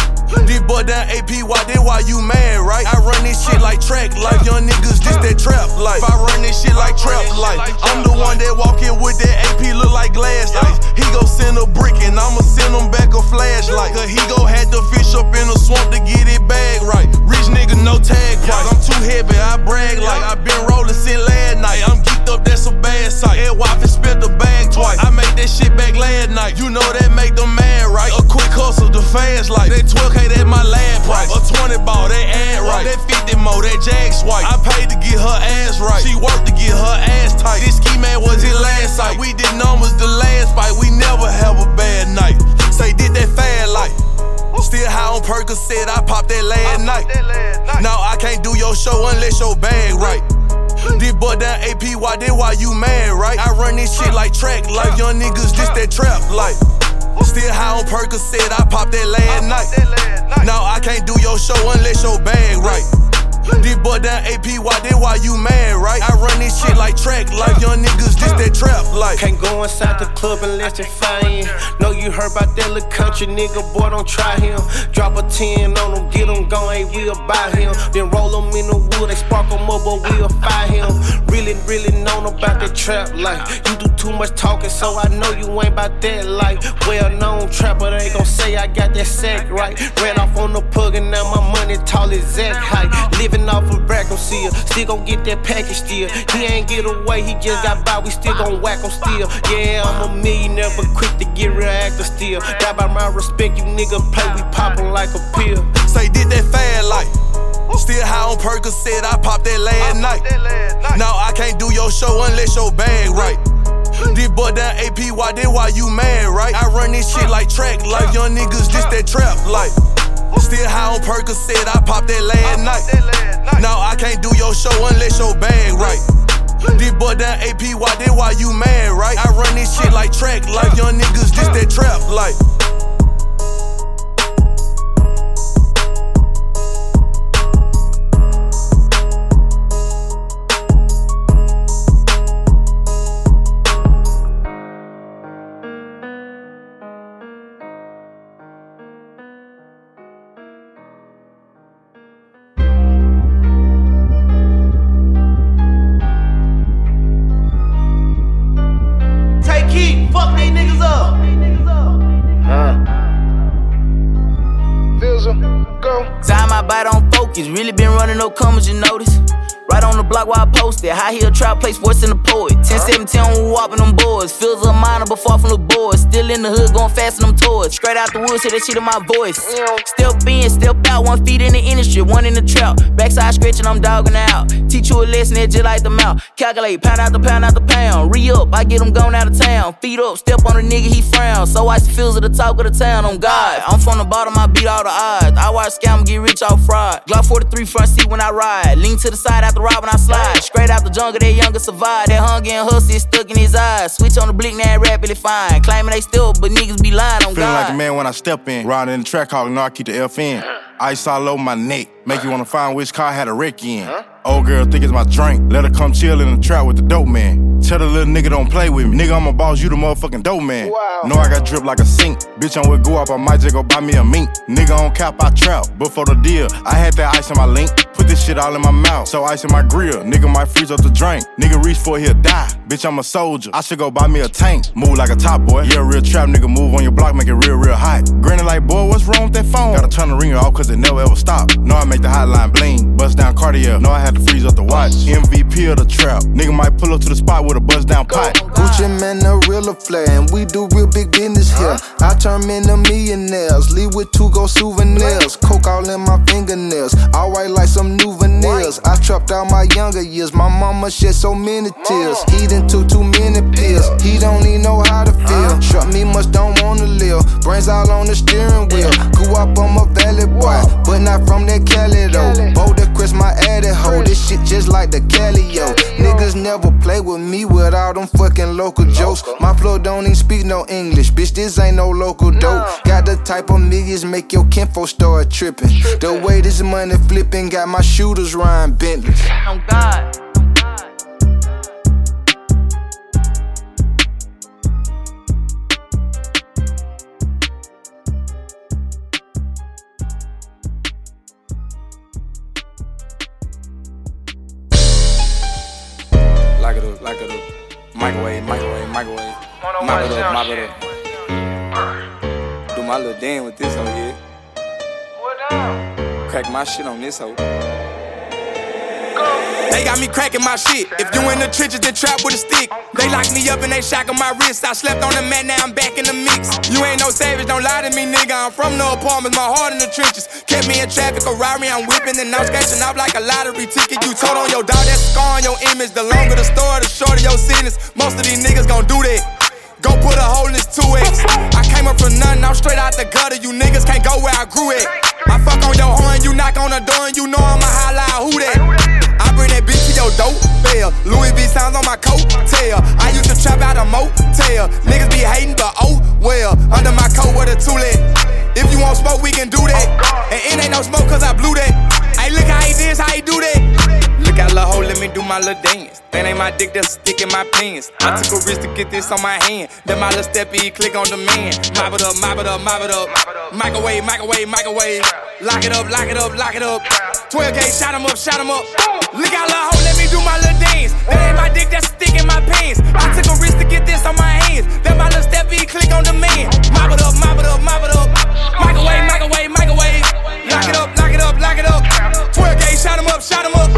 S4: This boy down AP, why then why you mad, right? I run this shit like track life, young niggas, this that trap life. If I run this shit like trap life, I'm the one that walk in with that AP look like glass ice. He go send a brick and I'ma send him back a flashlight. Cause he go had to fish up in the swamp to get it bag right. Rich nigga, no tag price. I'm too heavy, I brag like I been rolling since last night. I'm geeked up, that's a bad sight. Ed wife and spent the bag twice. I made that shit back last night. You know that make them mad, right? A quick hustle, the fans like. They 12 okay, that my lab price. A 20 ball, that ad right. That 50 more that Jack swipe. I paid to get her ass right. She worked to get her ass tight. This ski man was his last sight. We did numbers the last fight. We never have a bad night. Say, did that fad life. Still high on Percocet, I popped that last night. night. Now I can't do your show unless your bag right. This boy down APY, then why you mad, right? I run this shit like track, like young niggas, this that trap, like. Still high on Percocet, I popped that last night. Now I can't do your show unless your bag right. This boy down APY, then why you mad, right? I run this shit like track like young niggas, this that trap life.
S18: Can't go inside the club unless they find Know you heard about that little country nigga, boy, don't try him. Drop a 10 on him, get him gone, ain't we'll buy him. Then roll him in the wood, they spark him up, but we'll fire him. Really, really known about that trap life. You do too much talking, so I know you ain't about that life. Well known trapper, they gon' say I got that sack right. Ran off on the plug, and now my money tall as Zach height. Living off of Rackham still, still gon' get that package still. He ain't get away, he just got by, we still gon' whack him still. Yeah, I'm a millionaire, but quick to get real active still. Die by my respect, you nigga play, we poppin' like a pill.
S4: Say, did that fad life. Still high on Percocet, I popped that last night. Now I can't do your show unless your bag right. This boy down APY, then why you mad, right? I run this shit like track like young niggas, this that trap life. Still high on Percocet, I popped that last night. Now I can't do your show unless your bag right. This boy down APY, then why you mad, right? I run this shit like track life, young niggas, this that trap life.
S7: Focus, really been running no commas, you notice. Right on the block where I posted, high heel trap play sports in the poet. 1017 on whopping them boys. feels a minor but far from the board. Still in the hood, going fast in them toys. Straight out the woods, hear that shit in my voice. Still being, still out, one feet in the industry, one in the trap. Backside scratching, I'm dogging out. Teach you a lesson, that just like the mouth. Calculate, pound out the pound out the pound. Re up, I get them going out of town. Feet up, step on a nigga, he frown. So I feels at the top of the town, on God. I'm from the bottom, I beat all the odds. I watch scam get rich off fraud. Glock 43 front seat when I ride. Lean to the side after ride when I slide. Straight out the jungle, that younger survive. That hunger and hustle is stuck in his eyes. Switch on the blink, now rapidly fine. Claiming they still, but niggas be lying on
S9: Feeling like a man when I step in. Riding in the track hawk, know I keep the F in. Ice all over my neck. Make you wanna find which car I had a wreck in. Old girl think it's my drink. Let her come chill in the trap with the dope man. Tell the little nigga don't play with me. Nigga, I'm a boss, you the motherfucking dope man. Know I got drip like a sink. Bitch, I'm with go up, I might just go buy me a mink. Nigga on cap, I trap. But for the deal, I had that ice in my link. Put this shit all in my mouth. So ice in my grill. Nigga might freeze up the drink. Nigga reach for it, he'll die. Bitch, I'm a soldier. I should go buy me a tank. Move like a top boy. Yeah, a real trap nigga. Move on your block, make it real, real hot. Grinning like, boy, what's wrong with that phone? Gotta turn the ringer off, cause it never ever stop. Know I make the hotline bling. Bust down Cartier. Know I had to freeze up the watch. MVP of the trap. Nigga might pull up to the spot with a buzz down pot.
S3: Gucci Mane, a real flair, and we do real big business here. I turn into millionaires, leave with two gold souvenirs. Coke all in my fingernails, all white like some new veneers. I trapped out my younger years, my mama shed so many tears. Heat done took too many pills. He don't even know how to feel. Short me much don't wanna live. Brains all on the steering wheel. Grew up on my valley boy, but not from that Cali though. Boulder Chris, my addy hoe. This shit just like the Cali yo. Niggas never play with me with all them fucking local jokes. My flow don't even speak no English, bitch. This ain't no local dope. Got the type of niggas make your kinfo start tripping. The way this money flipping got my shooters Ryan Bentley.
S5: God.
S15: Lock it up, lock it up. Microwave, microwave, microwave. Mop it up, mop it up. Do my little dance with this hoe here. Crack my shit on this hoe. They got me cracking my shit. If you in the trenches, then trap with a They lock me up and they shacking my wrist. I slept on the mat, now I'm back in the mix. You ain't no savage, don't lie to me, nigga. I'm from the apartments, my heart in the trenches. Kept me in traffic, a robbery, I'm whipping and I'm scratching up like a lottery ticket. You told on your dog, that's a scar on your image. The longer the story, the shorter your sentence. Most of these niggas gon' do that. Go put a hole in this 2X. I came up from nothing, I'm straight out the gutter. You niggas can't go where I grew at. I fuck on your horn, you knock on the door, and you know I'ma holla out who that. I bring that bitch your dope bell. Louis V sounds on my coat tail. I used to trap out a motel. Niggas be hating, but oh well. Under my coat with a toolet. If you want smoke, we can do that. And it ain't no smoke cause I blew that. Hey, look how he did, how he do that. Look at lil' hoe, let me do my little dance. That ain't my dick, that's stick in my pants. I took a risk to get this on my hand. Then my little steppy, click on demand. Mop it up, mop it up, mop it up. Microwave, microwave, microwave. Lock it up, lock it up, lock it up. 12 gauge, shot him up, shot him up. Look at lil' hoe, let me do my little dance. That ain't my dick, that's stick in my pants. I took a risk to this on my hands. Then my little steppy, click on demand. Mop it up, mop it up, mop it up. Microwave, microwave, microwave. Lock it up, lock it up, lock it up. 12 gauge, shot him up, shot him up.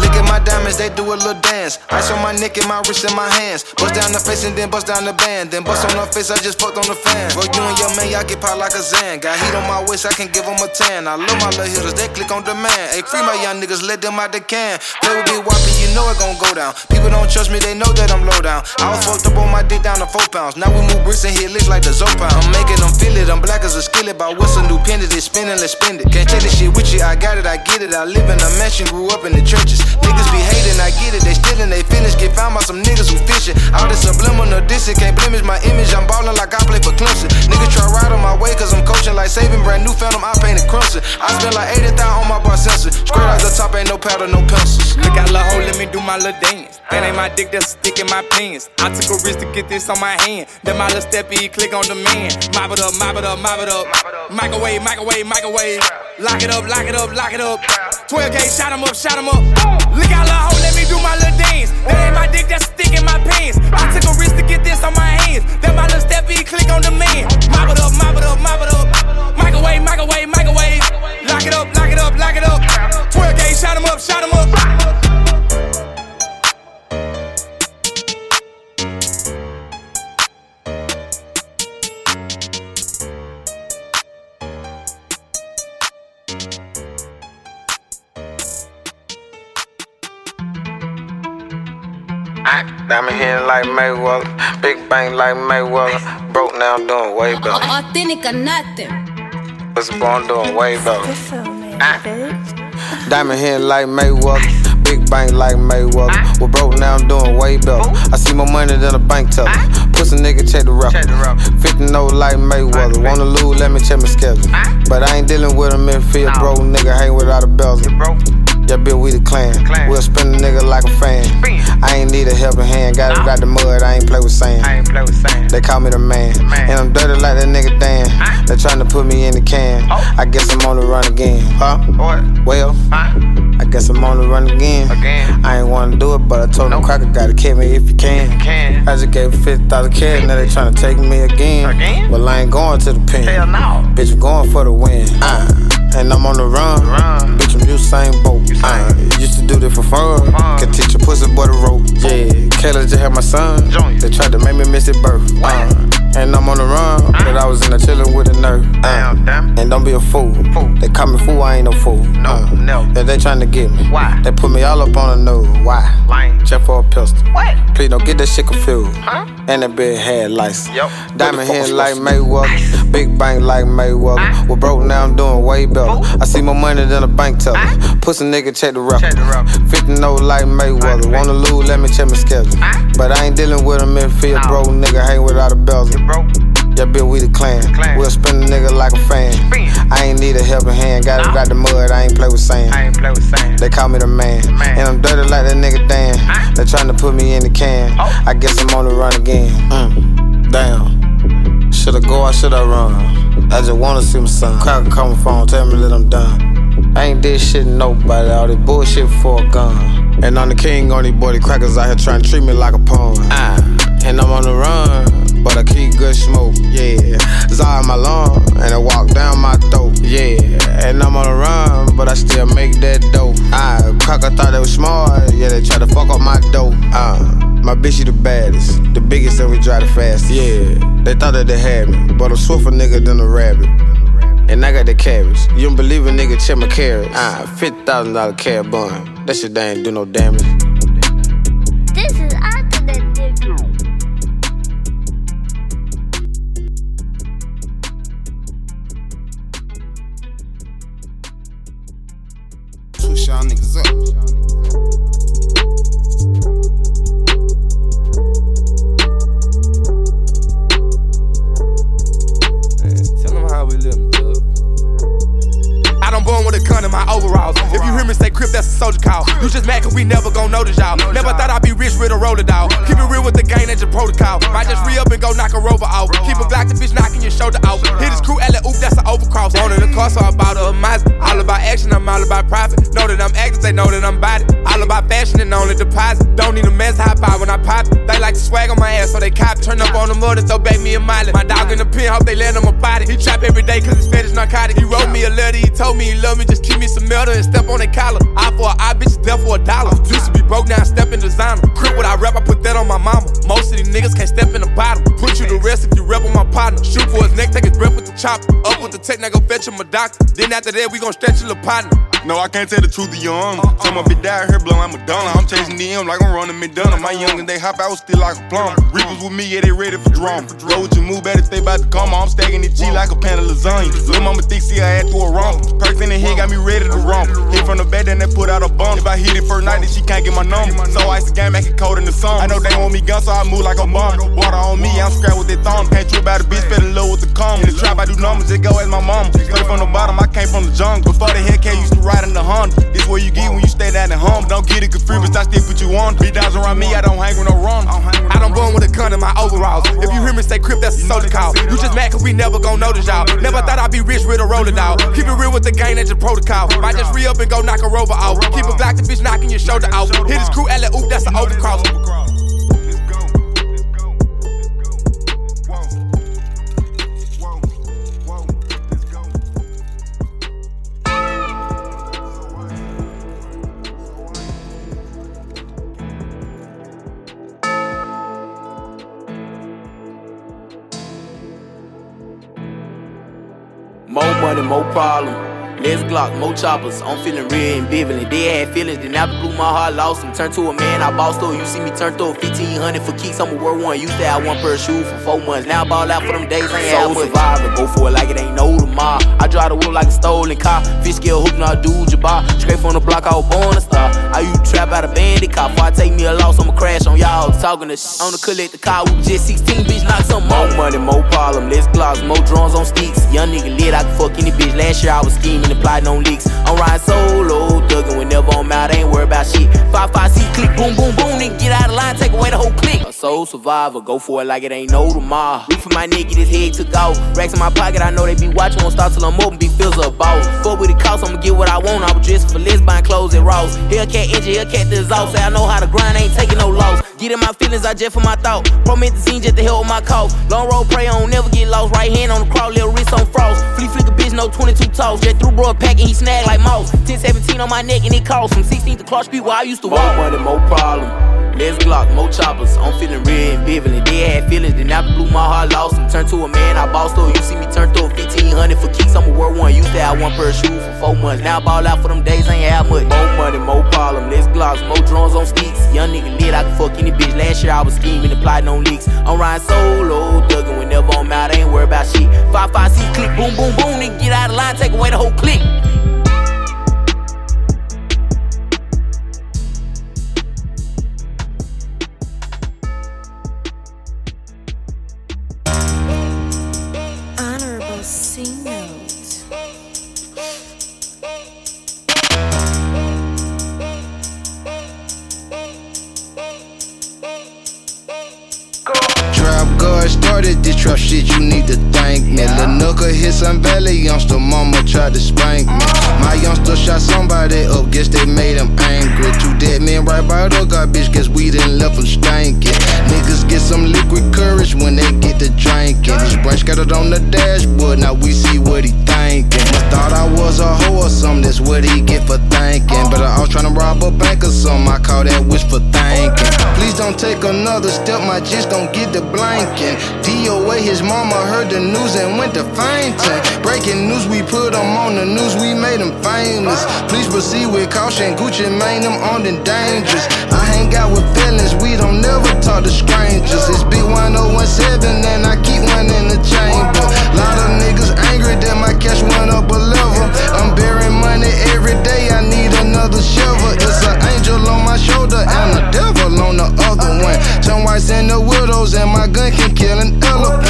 S3: Look at my diamonds, they do a little dance. Ice on my neck and my wrist and my hands. Bust down the face and then bust down the band. Then bust on her face, I just fucked on the fan. Bro, you and your man, y'all get popped like a Zan. Got heat on my waist, I can give them a tan. I love my little hitters, they click on demand. Hey, free my young niggas, let them out the can. Play with Big Whoppy, you know it gon' go down. People don't trust me, they know that I'm low down. I was fucked up on my dick down to four pounds. Now we move bricks and hit licks like the Zopa. I'm making them feel it, I'm black as a skillet. But what's a new pendant? It's spinning, let's spend it. Can't take this shit with you, I got it, I get it. I in a mansion, grew up in the trenches. Niggas be hating, I get it, they stealing, they finish. Get found by some niggas who fishing. All this subliminal dissing, can't blemish my image. I'm ballin' like I play for Clemson. Niggas try ride on my way, cause I'm coaching like saving brand new phantom. I painted crimson. I spent like 80,000 on my bar sensor. Straight out the top, ain't no powder, no pencils.
S15: Look at lil' hoe, let me do my little dance. That ain't my dick, that's stick in my pants. I took a risk to get this on my hand. Then my little steppy, click on demand. Mop it up, mop it up, mop it up. Microwave, microwave, microwave. Lock it up, lock it up, lock it up. 12 gauge, shot him up, shot him up. Look at lil' hoe, let me do my little dance. That ain't my dick, that's stick in my pants. I took a risk to get this on my hands. Then my little steppy, click on demand. Mop it up, mop it up, mop it up. Microwave, microwave, microwave. Lock it up, lock it up, lock it up. 12 gauge, shot him up, shot him up.
S10: Diamond hand like Mayweather, big bang like Mayweather. Broke now I'm doing way better.
S19: Authentic or nothing.
S10: Was born doing way better. Ah. Diamond hand like Mayweather, big bang like Mayweather. Well, broke now I'm doing way better. I see more money than a bank teller. Pussy nigga check the rapper. 50 no like Mayweather. Wanna lose, let me check my schedule. But I ain't dealing with a Midfield broke nigga, hang without a bezel. Yeah, bitch, we the clan. We'll spin a nigga like a fan. I ain't need a helping hand. Got it out the mud, I ain't play with sand. I ain't play with sand. They call me the man. man. And I'm dirty like that nigga Dan. They tryna put me in the can. Oh. I guess I'm on the run again. Huh? What? Well, huh? I guess I'm on the run again. Again. I ain't wanna do it, but I told them Cracker gotta kill me if you can. can. I just gave 50,000 cash, now they tryna take me again. Again? Well, I ain't going to the pen. Hell no. Bitch, I'm going for the win. Uh, and I'm on the run. run. Usain Bolt. Uh, used to do this for fun. fun. Can teach a pussy boy to rope. Yeah, Kayla just had my son. They tried to make me miss his birth. Uh, and I'm on the run, but I was in the chillin' with a nerve. Uh, and don't be a fool. They call me fool, I ain't no fool. No, uh, no. If they tryna get me, why? They put me all up on the nose. Why? Lying. Check for a pistol. What? Please don't get that shit confused. Huh? And that big head license. Yep. Diamond hand like Mayweather. Big bank like Mayweather. Well, broke now, I'm doing way better. I see more money than a bank teller. Uh. Pussy nigga, check the record. 50 no like Mayweather. Wanna lose, let me check my schedule. But I ain't dealing with a Memphis no. broke nigga, hang without a bezel. Yeah, bitch, we the clan. clan. We'll spin a nigga like a fan. I ain't need a helping hand. Got, no. got the mud, I ain't play with sand.
S18: I ain't play with sand.
S10: They call me the man. man. And I'm dirty like that nigga Dan. Huh? They tryna put me in the can. Oh. I guess I'm on the run again. Mm. Damn. Shoulda go, I shoulda run. I just wanna see my son. Cracker call my phone, tell me that I'm done. I ain't did shit to nobody, all this bullshit for a gun. And I'm the king on these boy, the crackers out here trying to treat me like a pawn. Ah, and I'm on the run but I keep good smoke, yeah. Zah my lung, and I walk down my throat, yeah. And I'm on the run, but I still make that dope. Ah, cracker thought they was smart, yeah, they try to fuck up my dope. Uh, my bitch, she the baddest, the biggest, and we drive the fastest, yeah. They thought that they had me, but I'm swifter nigga than a rabbit. And I got the cabbage. You don't believe a nigga check my carrots. Ah, $50,000 cab bun. That shit they ain't do no damage.
S15: Soldier call. You just mad cause we never gon' notice y'all. Never thought I'd be rich with a roller dog. Keep it real with the gang, that's your protocol. Might just re up and go knock a rover off. Keep a Glock, the bitch knocking your shoulder off. Hit his crew, Ella, oop, that's an overcross. Wanted a car, so I bought a Mazda. All about action, I'm all about profit. Know that I'm active, they know that I'm body. All about fashion and only deposit. Don't need a mess, high five when I pop it. They like to swag on my ass, so they cop. Turn up on the mud and throw back me a miley. My dog in the pen, hope they land on my body. He trap every day cause his fetish narcotic. He wrote me a letter, he told me he love me, just keep me some metal and step on that collar. I for eye, bitch, for a dollar. Used to be broke, now I step in designer. Crip what I rap, I put that on my mama. Most of these niggas can't step in the bottom. Put you to rest if you rep on my partner. Shoot for his neck, take his breath with the chopper. Up with the tech, now go fetch him a doctor. Then after that, we gon' stretch your partner.
S1: No, I can't tell the truth to you on me. Tell my bitch down here blowing Madonna. I'm chasing DM like I'm running McDonough. My youngin' they hop out still like a plumber. Reapers with me, yeah, they ready for drama. Go with your move, better stay about to come. I'm stacking the G like a pan of lasagna. Lil' mama thick, see her ass through a rumble. Perks in the head got me ready to rumble. Hit from the bed, then they put out a bump. If I hit it first night, then she can't get my number. So ice the game, make it cold in the sun. I know they want me gun, so I move like a bomb. Water on me, I'm scrapped with that thumb. Can't trip about a bitch, fell in love with the calm. In the trap, I do numbers, just go as my mama. Straight from the bottom, I came from the jungle. Before the Hellcat used to ride in the Honda. This what you get when you stay down at home. Don't get it confused, I still put you on. Be down around me, I don't hang with no wrong.
S15: I don't born with a gun in my overalls. If you hear me say crip, that's a soldier call. You just mad cause we never gon' notice y'all. Never thought I'd be rich with a roller dog. Keep it real with the gang, that's your protocol. Might just re up and go knock a rover off. Keep a Glock, the bitch knocking your shoulder off. Hit his crew, Ella, oop, that's an overcross.
S7: Money, more problem. Less Glock, more choppers. I'm feeling real and ambivalent. They had feelings, then after blew my heart, lost them. Turned to a man, I bossed though. You see me turn through 1500 for keys. I'm a word one. Used to have one pair of shoes for four months. Now I ball out for them days. I ain't have much. survivor. Go for it like it ain't no tomorrow. I drive the wheel like a stolen car. Fish scale hook, not do jabbar. Straight from the block, I was born a star. I used to trap out a bandit car. Before I take me a loss, I'ma crash on y'all. Talking to sh- on the collect the car. We just 16, bitch, knock some more money, more problem. Less glocks, more drones on sticks. Young nigga lit, I can fuck any bitch. Last year I was scheming plotting on leaks. I'm riding solo, thuggin' whenever I'm out, I ain't worried about shit. 5 C click, boom, boom, boom, then get out of line, take away the whole click. A soul survivor, go for it like it ain't no tomorrow. Reach for my neck, get his head took out. Racks in my pocket, I know they be watching, won't stop till I'm open, big feels up boss. Fuck with the cost, I'ma get what I want. I was dressed for less, buying clothes at Ross. Hellcat engine, Hellcat the exhaust. Say I know how to grind, ain't taking no loss. Get in my feelings, I jet for my thought. Promethazine just to help with my cough. Long road pray on, never get lost. Right hand on the crawl, little wrist on frost. Flea flick a bitch, no 22 toss. Jet through bro a pack and he snag like mouse. 10 17 on my neck and it cost from 16 to Clark Street where I used to walk. More money, more problem. Less Glock, more choppers. I'm feeling real ambivalent. They had feelings, then after blew my heart, lost and turned to a man. I bossed though. You see me turn through 1500 for kicks. I'm a world one. Used to have one pair of shoes for four months. Now I ball out for them days, ain't have much. More money, more problem. Less Glocks, more drones on sticks. Young nigga shit, I could fuck any bitch. Last year I was scheming and plotting on leaks. I'm riding solo, thuggin' whenever I'm out, I ain't worried about shit. 5 5 C click, boom, boom, boom, then get out of line, take away the whole click.
S3: Need to thank me. Lil' Nooka hit some valley youngster, mama tried to spank me. Mm. My youngster shot somebody up, guess they made him angry. Two dead men right by the God, bitch, guess we didn't left them stankin'. Niggas get some liquid courage when they get to drinking. His brain scattered on the dashboard, now we see what he thinking. Must thought I was a hoe or something, that's what he get for thinking. But I was tryna rob a bank or something, I call that wish for thinking. Please don't take another step, my just gon' get the blanking. DOA, his mama heard the news and went to fainting. Breaking news, we put him on the news, we made him famous. Please proceed with caution, Gucci Mane, them on the dangerous. I hang out with feelings, we don't never talk to strangers. It's Big 1017 and I keep one in the chamber. Lot of niggas angry that my cash went up a level. I'm burying money every day, I need another shovel. It's an angel on my shoulder and a devil on the other one. Ten whites and the widows, and my gun can kill an elephant.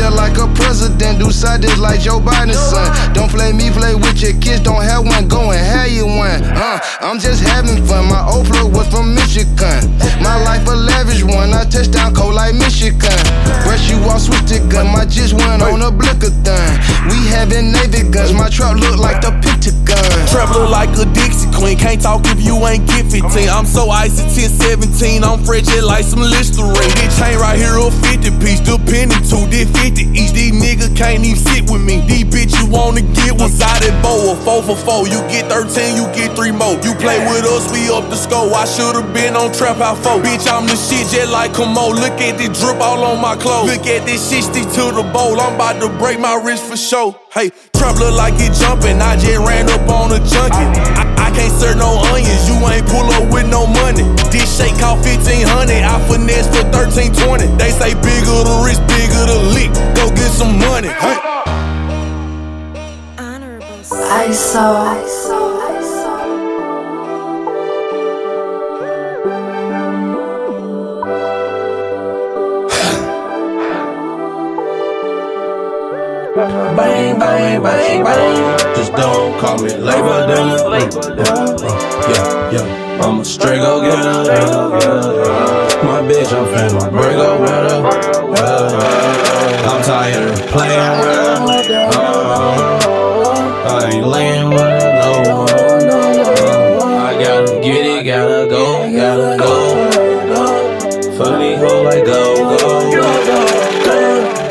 S3: I feel like a president, do side this like Joe Biden's son. Don't play me, play with your kids, don't have one, go and have you one. Uh, I'm just having fun, my old plug was from Michigan. My life a lavish one, I touch down cold like Michigan. Brush you off, switch the gun, my just went on a blickathon. We having Navy guns, my truck look like the Pentagon.
S4: Trap look like a Dixie Queen. Can't talk if you ain't get 15. I'm so icy 10, 17. I'm frigid like some Listerine. This chain right here a 50 piece. Depending to this 50 each. These niggas can't even sit with me. These bitch you wanna get one sided bow. A 4 for 4. You get 13, you get 3 more. You play with us, we up the score. I should've been on Trap Out 4. Bitch, I'm the shit just like Kamo. Look at this drip all on my clothes. Look at this shit stick to the bowl. I'm about to break my wrist for sure. Hey, trap look like it jumping. I just ran up on a junkie. I, I can't serve no onions. You ain't pull up with no money. This shake cost 1500. I finesse for 1320. They say bigger the wrist, bigger the lick. Go get some money. Hey.
S16: I saw. I saw.
S20: Bang, bang, bang, bang. Just don't call me labor dinner. Yeah, yeah. I'm a straight go getter. My bitch, I'm finna break up with her. I'm tired of playing with her. Uh, I ain't laying with her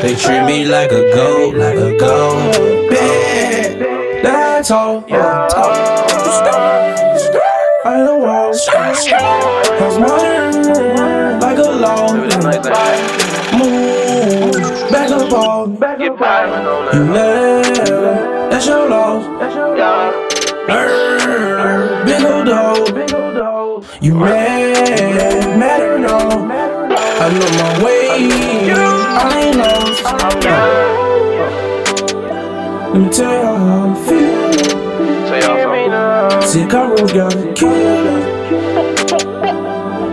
S20: They treat me like a goat, like a goat. Bad. That's all. Yeah. I don't want Cause mine like a law. Move back up on. You left. That's your loss. Err, Big old dog. You mad, mad or no? I know my way. Let me tell you how I feel. Sick I rose, gotta kill it.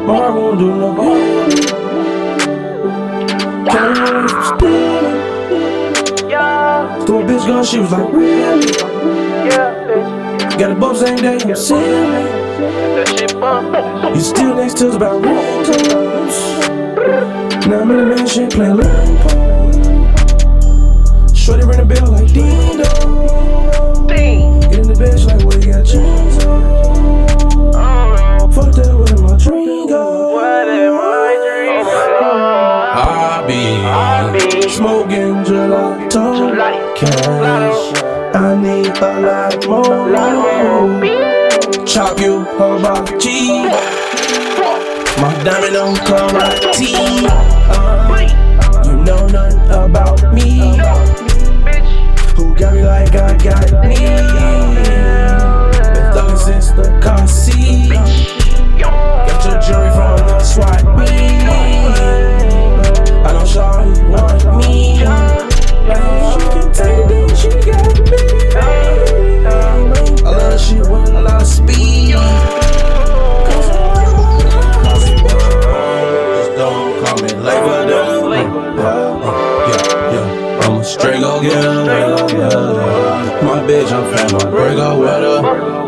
S20: My heart won't do no harm. Can't stealing. Throw a bitch gun, she was like, really? Got a boat same day, I'm sailing. You still next to us about ringtones. Now I'm in the mansion playing Pump. Shorty ring the bell like Ding Dong. Get in the bed, like, what you got jeans on? Oh. Fuck that, where my dream go? What am I dream oh, Hobby. Smoking gelato. Cash. I need a lot more. Chop you about cheese. My diamond don't come like tea. Uh, you know nothing about me. Who got me like I got me? together. My bitch, I'm finna break up with her.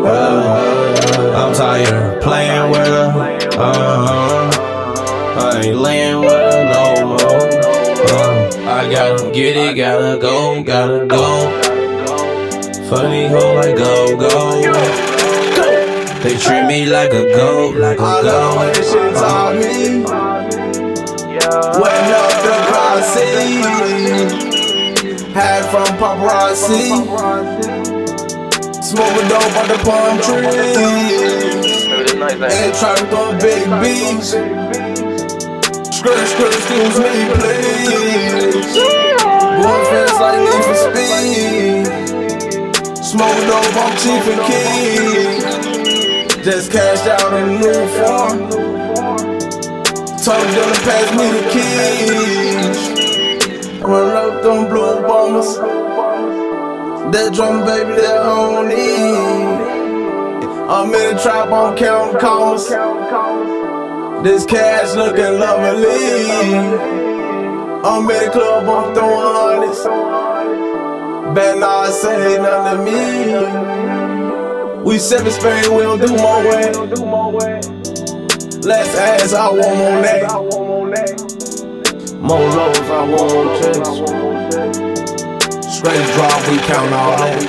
S20: Uh, I'm tired playing with her. Uh-huh. I ain't laying with her no more. Uh, I gotta get it, gotta go, gotta go. Funny hoe like go, go. They treat me like a goat, like a
S10: All goat. All the shit's on me. Yeah. When up the policy. Had from paparazzi. Smoking dope on the palm tree. And try to throw big beach. Skirt, skirt, excuse me, please. Going fast like Need for Speed. Smoke dope on Chief and King. Just cashed out a new form. Told them to pass me the keys. Run up them blue bombers. That drum baby, that honey. I'm in the trap, I'm counting commas. This cash looking lovely. I'm in the club, I'm throwing hundreds. Better not say nothing to me. We seven Spain, we don't do more way. Less ass, I want more neck. More lows, I want checks. Straight drop, we count all that.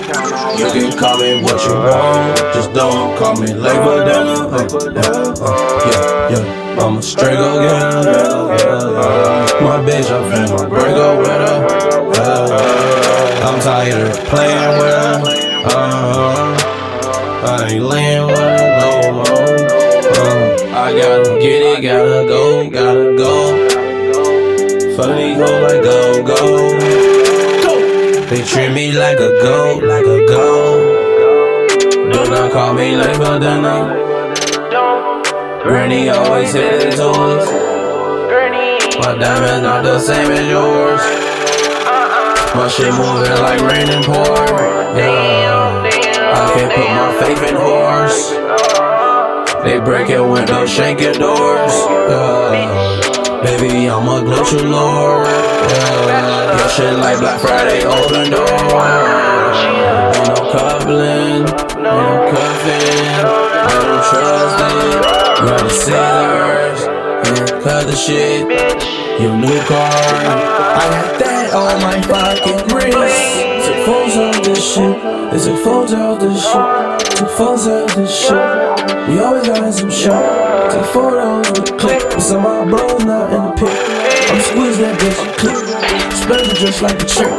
S20: You can call me what you want, just don't call me labor a uh, uh, yeah, yeah. I'm a straight yeah. My bitch, I'm finna break up with her. I'm tired of playing with her. Uh, I ain't laying with her no more. Uh, I gotta get it, gotta go, gotta go. Funny oh hoe like go, go. They treat me like a goat, like a goat. Do not call me than a Granny always headed to us. My diamonds not the same as yours. My shit moving like rain and pour. Yeah. I can't put my faith in horse. They breaking windows, shaking doors. Yeah. Baby, I'm a glitch lord. Yeah. Your shit like Black Friday, open door. Ain't no coupling, ain't no cuffing. I don't trust it. You're the sellers, yeah, cut the shit. Your new car, I got that on my fucking wrist. Of shit. It's a photo of this shit. Took photos of this shit. We always got some shit. Take photos with click. With some of my bros not in the pic. I'm squeeze that bitch, click. Spend it just like a trick.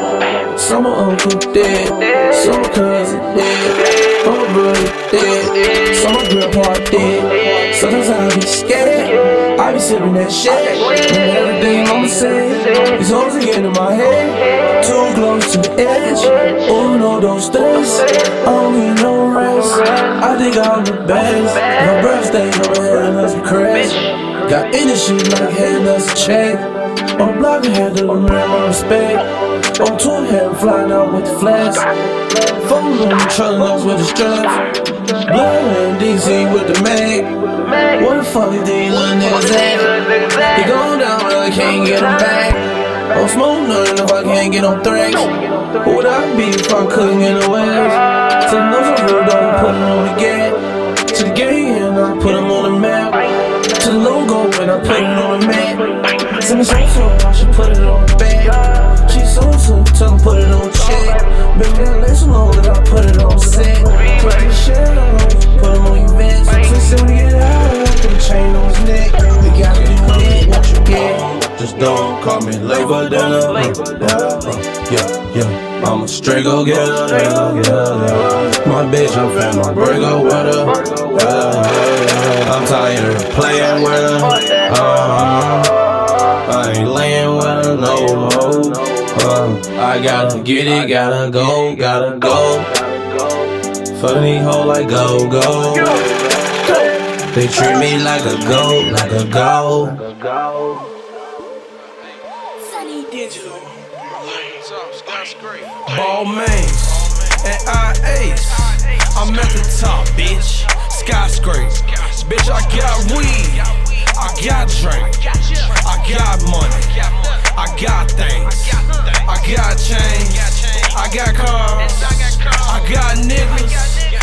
S20: Summer uncle dead. Summer cousin dead. Summer brother dead. Summer grandpa dead. Sometimes I be scared. I be sipping that shit. And everything I'ma say. Hoes are getting in my head. Edge. Oh no, don't need no rest. I think I'm the best. My on my head that's a crash. Got any shit like hand us a check. To the man my respect. On tour head flying out with the flash. Phone on the us with the straps. Blood in DC with the mag. What the fuck is these little niggas at? He going down, but I can't get him back. Don't smoke nothing if I can't get on threats. Who would I be if I couldn't get ass? To the nose of real dog, put him on the gas. To the gang, and I put him on the map. To the logo, and I put it on the mat. Send me so I should put it on the back. She so so, tell put it on check. Baby, that listen long that I put it on set. Put the shit on, put him on. So soon we get out, put a chain on his neck. Just don't call me labor than a yeah, yeah, yeah. I'm a straight go getter, yeah, yeah. My bitch, I'm finna break up with her. Yeah, yeah. I'm tired of playing with her. Uh-huh. I ain't laying with her no more. Uh, I gotta get it, gotta go, gotta go. Funny hoe like go, go. They treat me like a goat, like a goat.
S21: Ball mains and I ace. I'm at the top, bitch. Skyscraper. Bitch, I got weed. I got drink. I got money. I got things. I got chains. I got cars. I got niggas.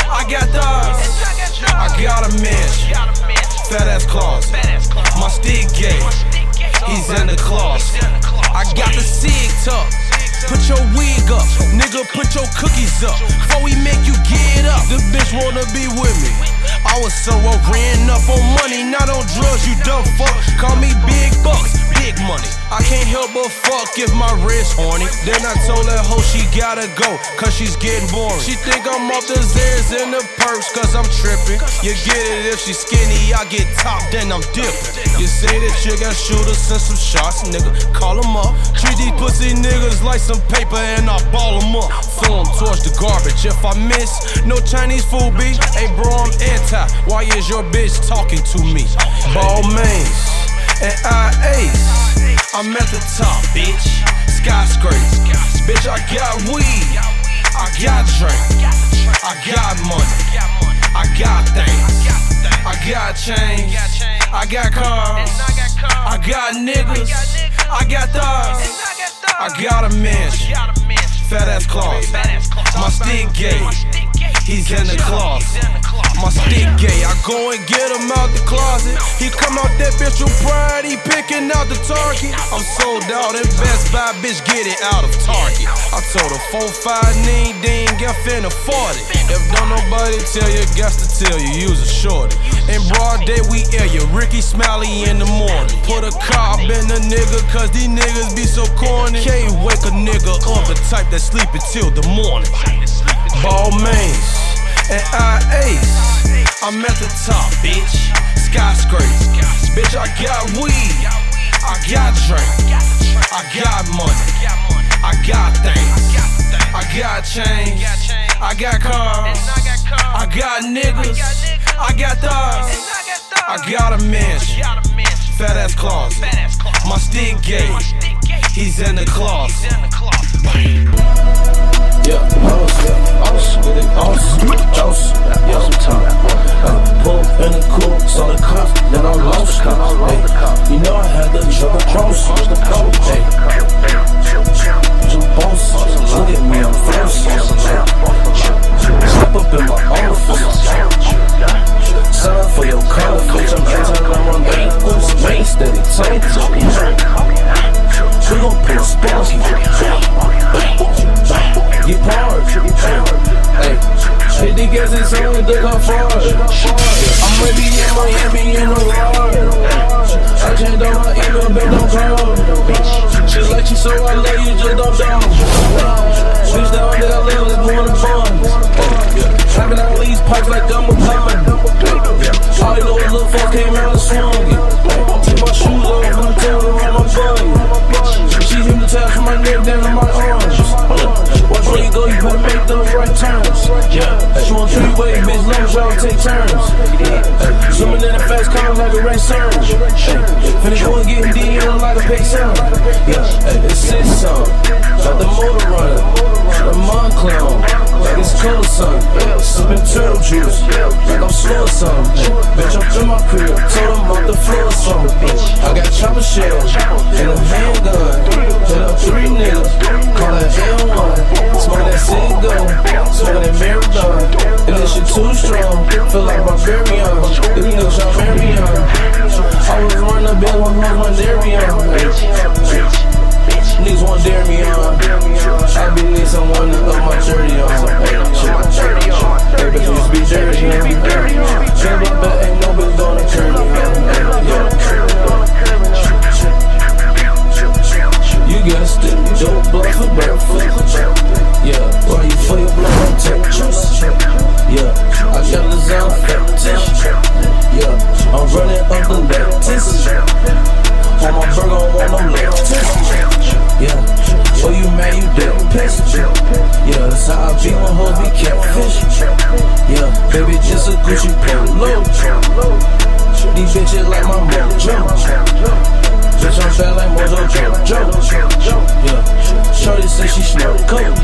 S21: I got dogs. I got a mansion. Fat ass closet. My stick gay. He's in the closet. I got the sig tuck. Put your wig up, nigga, put your cookies up. Before we make you get up, this bitch wanna be with me. I was so ran up on money, not on drugs, you dumb fuck. Call me big bucks, big money. I can't help but fuck if my wrist horny. Then I told that hoe she gotta go, cause she's getting boring. She think I'm off the Zans and the perks, cause I'm tripping. You get it if she skinny, I get top, then I'm dipping. You say that you got shooters, send some shots, nigga. Call them up. Treat these pussy niggas like some paper and I ball them up. Throw them towards the garbage. If I miss, no Chinese food, B. Hey, bro, I'm anti. Why is your bitch talking to me? Ball mains and I ace. I'm at the top, bitch. Skyscraper. Bitch, I got weed. I got drink. I got money. I got things. I got chains. I got cars. I got niggas. I got thugs. I got a mansion. Fat ass claws. My stick gay. He's in the closet. My stick gay. I go and get him out the closet. He come out that bitch with pride. He picking out the target. I'm sold out in Best Buy. Bitch, get it out of Target. I told her 4 5 nine, ding, get finna 40. If don't nobody tell you, guess to tell you, use a shorty. In broad day, we air you. Rickey Smiley in the morning. Put a cop in the nigga, cause these niggas be so corny. Can't wake a nigga up the type that sleep until the morning. Ball mains and I ace. I'm at the top, bitch. Skyscraper. Bitch, I got weed. I got drink. I got money. I got things. I got chains. I got cars. I got niggas. I got thugs. I got a mansion. Fat ass claws. My stick gay. He's in the closet.
S20: Yeah, house, yeah, house, with it, house, house, yeah, some time. Uh, pull in the coupe, saw the cops, then I lost the Hey, you know I had to jump across. Hey, jump boss, look at me, I'm flossy. Step up in my office. Sign for your car, bitch, I'm I'm on bankers, main steady, tight. We gon' pull a sparky. Get hard. Hey, hit the gas and we look how far. I'm ready in Miami in the yard. I changed all my email, but don't call. She like you, so I love you, just don't down. Bitch, down that I live is going to bonds. Having all these pipes like I'm a pond. All know is little fuck came out and swung it. Took my shoes off and I tell her my body. She hypnotized from my neck down to my arms. Watch where you go, you better make those right turns. Yeah, she want three way, bitch, long as y'all take turns. Swimming in the fast car like a race surge. Finna go and get D on like a pay son. Yeah, it's six song. Got the motor running. The clown. Like it's cool or something. Sipping turtle juice. Like I'm slow or something. Bitch, I'm to my crib. Told them off the floor or something. I got chopper shells and a handgun. Hit up three niggas. Call that L1. Smoke that cigar. Smoke that marathon. And this shit too strong. Feel like barbarian. These niggas y'all marry. I was running a bill when I was Darian. Niggas want dare me on. I be need someone to up my dirty on. Hey, you just be dirty on. But ain't no bitch. You. Yeah, you your? Yeah, I got lasagna fetish. Yeah, I'm running up the lettuce. On my burger, I want no lettuce. Yeah, oh you mad, you dead pissed. Yeah, that's how I be when hoes be catfish. Yeah, baby, just a Gucci polo. These bitches like my mojo. Bitch, I'm fat like Mojo Joe. Yeah, Shorty say she smell coke.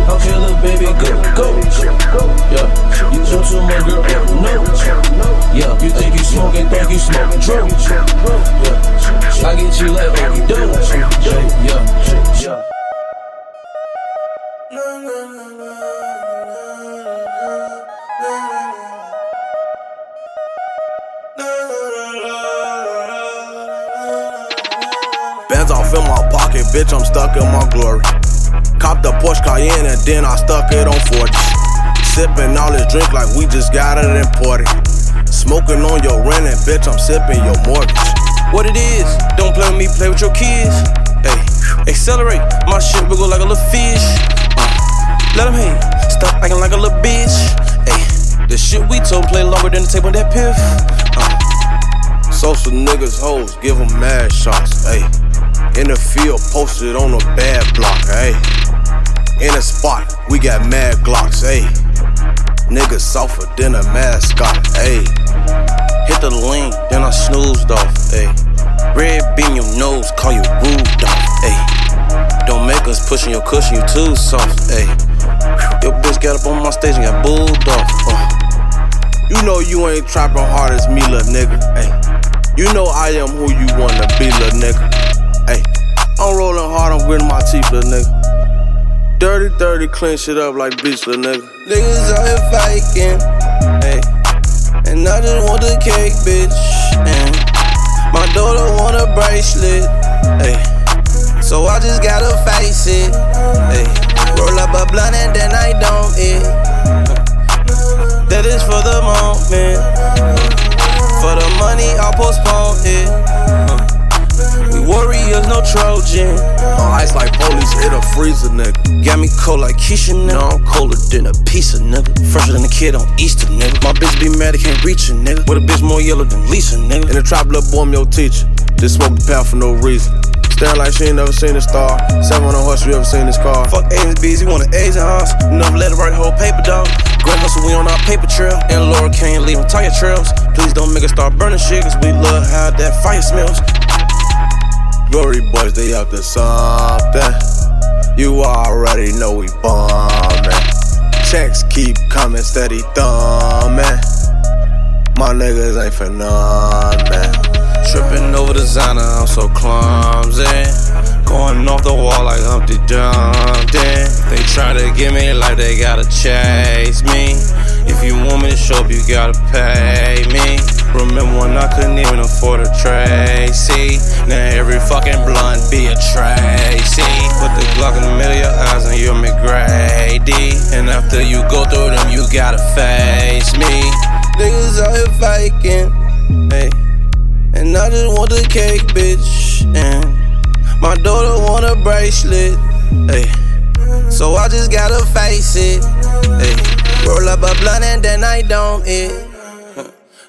S20: Okay, little baby, go, go. Yeah, you do too much, girl, oh no. Yeah, you think you smoking, think you smoking drugs. Yeah, I get you like Okie doke.
S9: Bitch, I'm stuck in my glory.
S22: Copped the Porsche Cayenne and then I stuck it on 40. Sipping all this drink like we just got it imported. Smoking on your rent and bitch, I'm sipping your mortgage.
S6: What it is, don't play with me, play with your kids. Hey, accelerate, my shit wiggle like a little fish. Uh, let him hate, stop acting like a little bitch. Hey, the shit we told play longer than the tape on that piff. Uh,
S22: Social niggas, hoes, give them mad shots, ayy. In the field, posted on a bad block, ayy. In a spot, we got mad glocks, ayy. Niggas softer than a mascot, ayy.
S6: Hit the lean, then I snoozed off, ayy. Red beam your nose, call you off, ayy. Don't make us pushing your cushion, you too soft, ayy. Your bitch got up on my stage and got booed off, uh.
S22: You know you ain't trapping hard as me, little nigga, ayy. You know I am who you wanna be, little nigga. Hey, I'm rolling hard, I'm gritting my teeth, little nigga. Dirty, dirty, clean shit up like bitch, little nigga.
S6: Niggas out here fighting, hey. And I just want the cake, bitch. And my daughter want a bracelet, hey. So I just gotta face it, hey. Roll up a blunt and then I don't eat. That is for the moment. For the money, I'll postpone it. Warriors, no Trojan.
S22: On ice like police, hit a freezer, nigga.
S6: Got me cold like Keisha, nigga. I'm colder than a piece of nigga. Fresher than a kid on Easter, nigga. My bitch be mad, I can't reach a nigga. With a bitch more yellow than Lisa, nigga.
S22: In the trap, little boy, I'm your teacher. Just smoke the pound for no reason. Staring like she ain't never seen a star. Seven on a horse, you ever seen this car?
S6: Fuck Asians, bees, he want an Asian house. Never let it write whole paper, dog. Great hustle, we on our paper trail. And Laura can't leave tire trails. Please don't make us start burning shit, cause we love how that fire smells.
S22: Glory boys, they up to something. You already know we bombing. Checks keep coming, steady thumbing. My niggas ain't for man.
S6: Tripping over designer, I'm so clumsy. Going off the wall like Humpty Dumpty. They try to get me like they gotta chase me. If you want me to show up, you gotta pay me. Remember when I couldn't even afford a Tracy? Now every fucking blunt be a Tracy. Put the Glock in the middle of your eyes and you're McGrady. And after you go through them, you gotta face me. Niggas out here faking, hey. And I just want the cake, bitch. And my daughter want a bracelet, hey. So I just gotta face it, hey. Roll up a blunt and then I don't eat.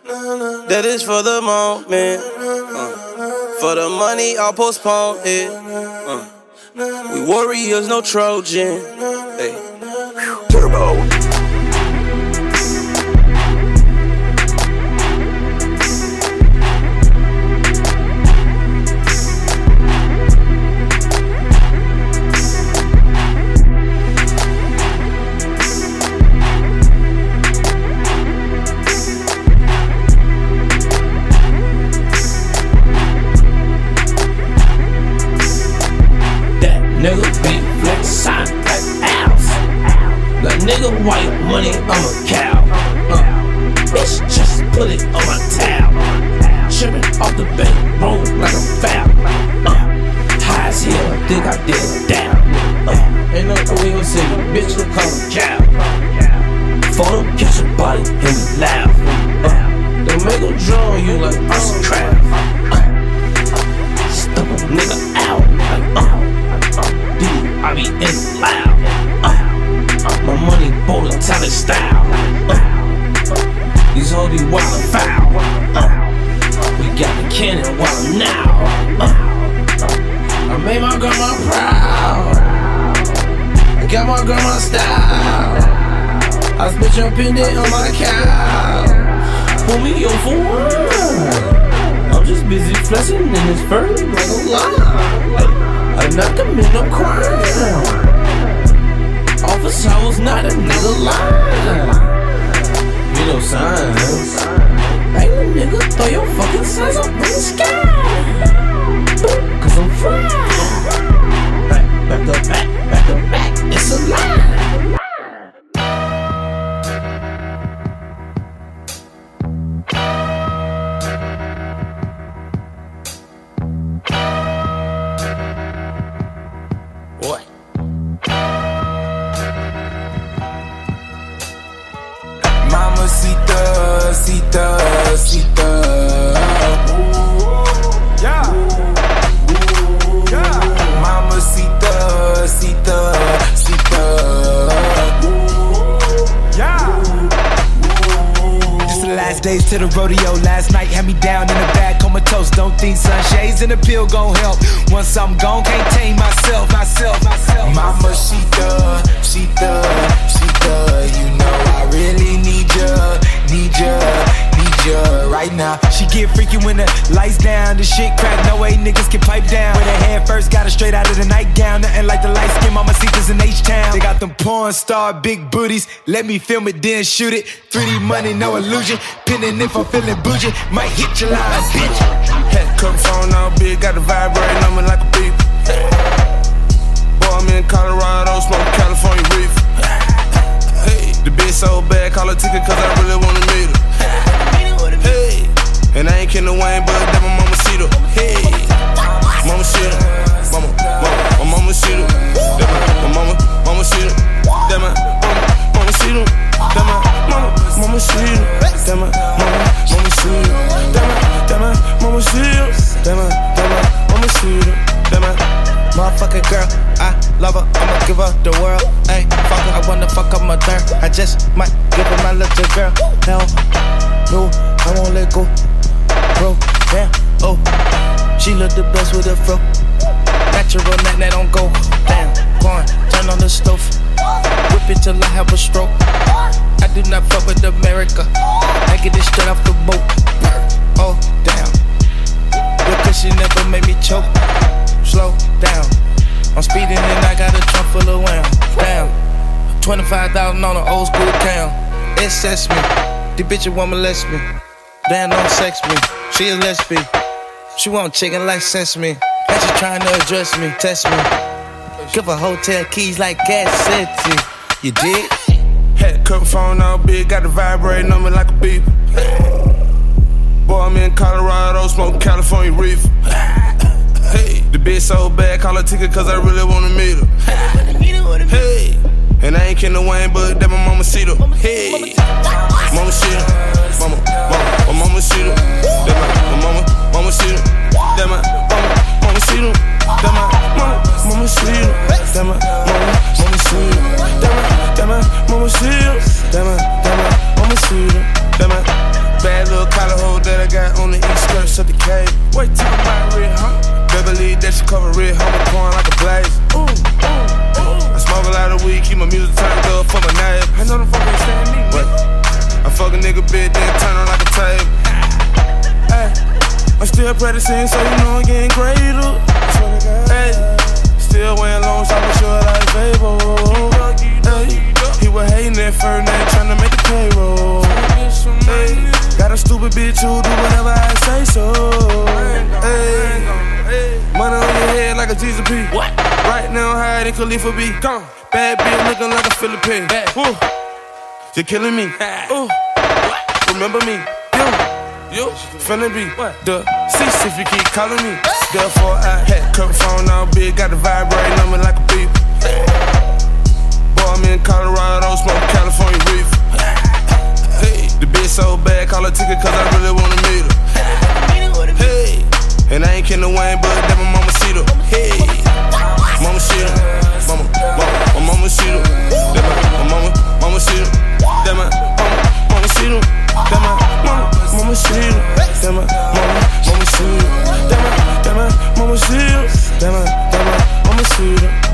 S6: That is for the moment. Uh, for the money, I'll postpone it. Uh, we warriors, no Trojan. Hey.
S23: Turbo.
S20: White money, I'm a cow. Uh, bitch, just put it on my towel. Tripping off the bank, roll like a foul. Uh, high as hell, I think I did it down. Uh, ain't no way say bitch, look call a cow. Them, catch a body and we loud. Uh, they make them draw you like arts craft. Uh, stuff a nigga out like uh. Dude, I be in loud. Uh, my money bowler talent style. Uh, these hoes be wild and foul. Uh, we got the cannon wild now. Uh, I made my grandma proud. I got my grandma style. I spit your pendant on my cow. Pull me up for one. I'm just busy flexing in this fur like a lie. I'm not commit no crime. Officer, I was not a nigga lie. You know signs. Hey, nigga, throw your fucking signs up in the sky. Cause I'm fly. Back, back up, back,
S24: gon' help. Once I'm gone, can't tame myself, myself, myself. Mama, she thug, she thug, she thug. You know I really need ya, need ya, need ya right now. She get freaky when the lights down, the shit crack. No way niggas can pipe down. With her head first, got her straight out of the nightgown. Nothing like the light skin mama seekers in H Town. They got them porn star big booties. Let me film it, then shoot it. 3D money, no illusion. Pinning if I'm feeling bougie, might hit your line, bitch.
S4: Come phone all big, got the vibrating on me like a beep. Boy, I'm in Colorado, smoking California reef. Hey, the bitch so bad, call her ticket cause I really wanna meet her. Hey, and I ain't kidding Wayne, but that my mama see her. Hey, mama see her. Mama, mama, my mama see her. My mama, mama see her. That my, mama, mama see her. That my, mama, mama see her. That my, mama, mama see her. That my, that my, mama see her. That my, that mama see her. That my.
S24: Motherfucking girl, I love her, I'ma give her the world. Ayy, fuck her, I wanna fuck up my third. I just might give her my little girl. Hell, no, I won't let go. Bro, damn, oh, she look the best with a fro. Natural, that, that don't go. Damn, corn, turn on the stove. Whip it till I have a stroke. I do not fuck with America. I get this straight off the boat. Oh, damn. Because she never made me choke. Slow down. I'm speeding and I got a trunk full of wham. Damn. 25,000 on an old school town. Sets me. The bitch a woman molest me. Damn, don't sex me. She a lesbian. She want chicken like sesame. And she trying to address me, test me. Give her hotel keys like gas city. You did?
S4: Cut phone all big, got the vibrating on me like a beep. Boy, I'm in Colorado, smoking California reef. Hey, the bitch so bad, call her ticket cause I really wanna meet her. Hey, and I ain't kidding Wayne, but that my mama see her. Hey, mama see her. Mama, mama, my mama see her. That my, my mama, mama see her. That my, mama, mama see her. That my, mama, mama see her. That my, mama, mama see her. That my, that my, mama see her. That my, that my, mama see her. That my, bad little collar hole that I got on the east skirts of the cave. Wait till my red, huh? Beverly, that she cover red, homie, pouring like a blaze. Ooh, ooh, ooh. I smoke a lot of weed, keep my music turned up for my name. I know them fucking stand me. What? I fuck a nigga bit, then turn her like a tape. [LAUGHS] Hey, I'm still practicing, so you know I'm getting greater. Hey, still wearing long but sure like Fable. Hey, he was hating at first, now trying to make the payroll. Hey, got a stupid bitch who do whatever I say so. Hey, money on your head like a Jesus P. What? Right now, higher than Khalifa B. Gone. Bad bitch looking like a Philippine. Woo. You're killing me. [LAUGHS] Ooh. Remember me. You. Finna be the cease if you keep calling me. Therefore, I had cut phone all big, got the vibrating on me like a beep. Boy, I'm in Colorado, smoking California reef. Hey, the bitch so bad, call her ticket cause I really wanna meet her. Hey, and I ain't kidding Wayne, but that my mama see her. Hey, mama see her. Mama, mama, my mama see her. That my, my mama, mama see her. That my, mama, mama see her. That my, mama, mama her. That my, mama, mama her. That my, that my, mama her. That my, that my, mama see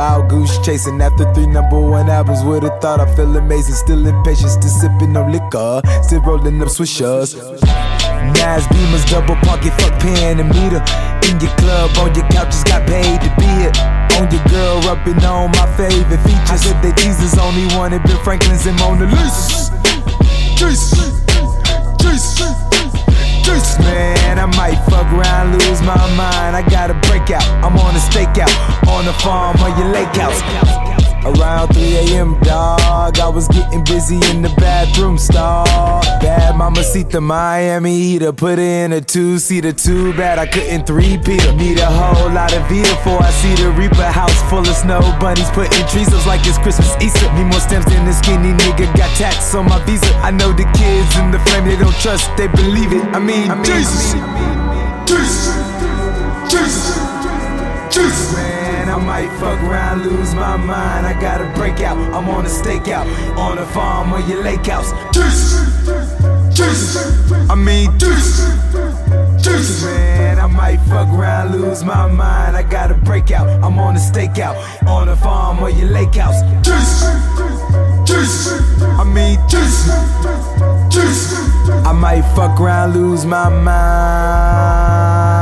S24: Wild goose chasing after three number one albums. Would've thought I feel amazing, still impatient, still sipping on liquor, still rolling up swishers. Nas Beamers, double pocket, fuck pen and meter. In your club, on your couch, just got paid to be it. On your girl, rubbing on my favorite features. I said that Jesus only wanted Ben Franklin's and Mona Lisa. Jesus, Jesus, Jesus. Man, I might fuck around, lose my mind. I got a breakout. I'm on a stakeout on the farm or your lake house. Around 3 a.m., dog, I was getting busy in the bathroom stall. Bad mama seat the Miami heater, put in a two-seater, too bad I couldn't three-peater. Need a whole lot of Vita before I see the Reaper house full of snow bunnies putting trees up like it's Christmas Easter. Need more stems than this skinny nigga got tax on my visa. I know the kids in the flame, they don't trust, they believe it. I mean, I mean Jesus, I mean, Jesus, Jesus, Jesus. Man, I might fuck around, lose my mind. I got a breakout. I'm on a stakeout, on a farm or your lake house. Jesus, Jesus. I mean, Jesus, Jesus. Man, I might fuck around, lose my mind. I got a breakout. I'm on a stakeout, on a farm or your lake house. Jesus, Jesus. I mean, Jesus, Jesus. I might fuck around, lose my mind.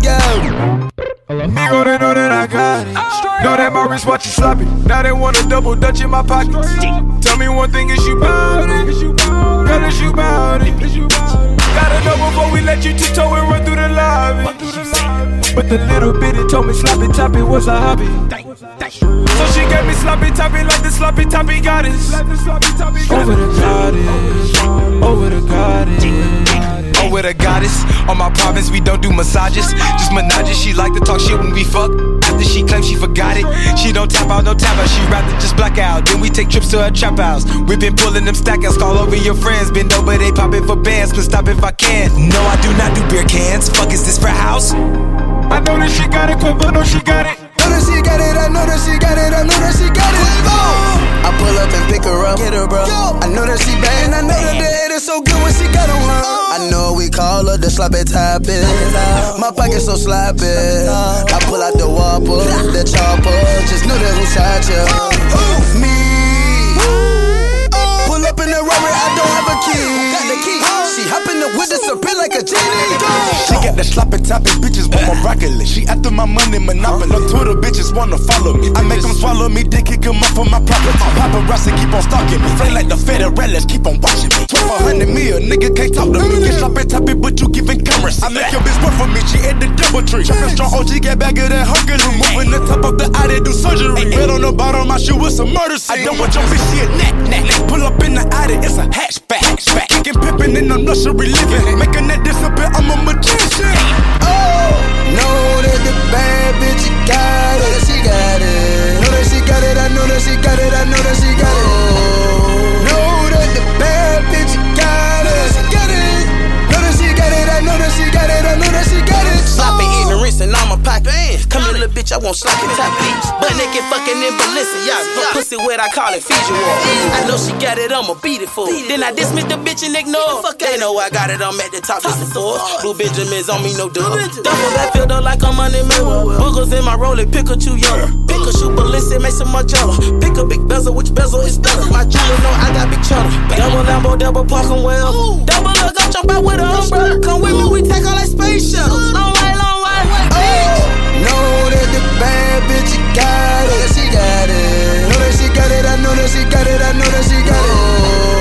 S3: The bitches got
S24: they know that I got it. Know that my wristwatch is sloppy. Now they want a double dutch in my pocket. Tell me one thing, is you bout it? Girl, is you bout it? Gotta know before we let you tiptoe and run through the lobby. But the little bitty told me sloppy toppy was a hobby. So she gave me sloppy toppy like the sloppy toppy goddess. Over the goddess, over the goddess. Over the goddess, on my province we don't do massages, just menages. She like to talk shit when we fuck. After she claims she forgot it, she don't tap out, no tap out. She rather just black out. Then we take trips to her trap house. We been pulling them stack outs, over your friends. Bend over, they popping for bands, but stop if I can. No, I do not do beer cans. Fuck is this for house? I know that she got it, Quiver, no, she got it.
S3: Know that she got it, I know that she got it, I know that she got it. Oh. I pull up and pick her up, get her, bro. I know that she bad, and I know that the head is so good when she got on her. Oh. I know we call her the sloppy toppy. My pocket so sloppy. I pull out the whopper, the chopper. Just know that who shot you. Oh, who? Me. Oh, pull up in the Rari, I don't have a key. Got the key. She hop in the whip, disappear like a genie.
S1: She got the sloppy toppy bitches want my broccoli. She after my money monopoly. No Twitter bitches wanna follow me. I make them swallow me, dick kick them up for my property. My paparazzi keep on stalking me. Flame like the federales keep on watching me. 1200 mil, nigga can't talk to me. Get sloppy toppy, but you giving cameras. I make your bitch work for me, she at the double tree. Trapping strong OG, get back of that hunger. Moving the top of the eye, they do surgery. Bet on the bottom, my shoe with some murder scene. I don't want your bitch, she a neck, neck. Pull up in the Audi, it's a hatchback. hatchback. Kicking pippin' in the nursery living living. Making that disappear, I'm a magician.
S3: Oh, know that the bad bitch got it. She got it. Know that she got it. I know that she got it. I know that she got it. Know that the bad
S6: bitch got it. She got it. Know that she got it. I know that she got it. I know that she got it. Sloppy top bleach. But naked fucking in Balenciaga. Her pussy wet, I call it Fiji War. I know she got it, I'ma beat it for. her. Then I dismiss the bitch and ignore. They know I got it, I'm at the top, just the force. Blue Benjamins on me, no dub. Double that filled up like I'm money mirror. Boogers in my rollie, Pikachu yellow. Shoe, Balenciaga, make some Margiela. Pick a big bezel, which bezel is better? My jeweler know I got big cheddar. Double Lambo, double parking well. Double look, I'm jump out with a umbrella. Come with me, we take all that space shuttles.
S3: Got it. I know that she got it. I know that she got it.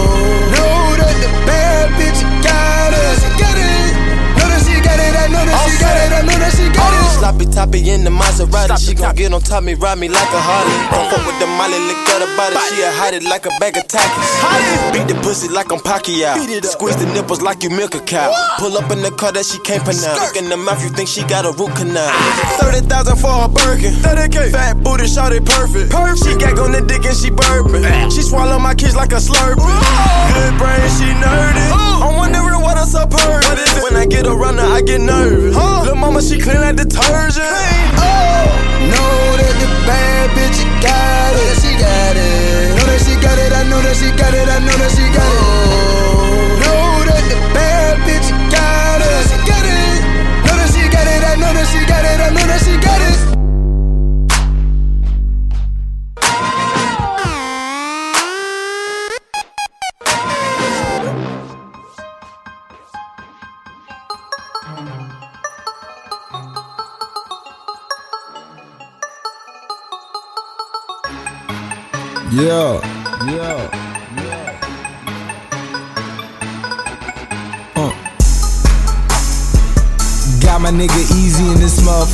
S3: Know that she got it. I know that she got it.
S4: Sloppy toppy in the Maserati. She gon' get on top me, ride me like a Harley. Don't fuck with the Molly, lick at her body. She a hide it like a bag of Takis. Beat the pussy like I'm Pacquiao. Squeeze the nipples like you milk a cow. Pull up in the car that she can't pronounce. Look in the mouth, you think she got a root canal. 30,000 for her Birkin. Fat booty, shot it perfect. She gag on the dick and she burping. She swallow my kids like a slurpee. Good brain, she nerdy. I'm wondering what else up her. When I get a runner, I get nervous. Lil' mama, she clean like detergent.
S3: Oh, Know that the bad bitch you got it. She got it. Know that she got it. I know that she got it. I know that she got it.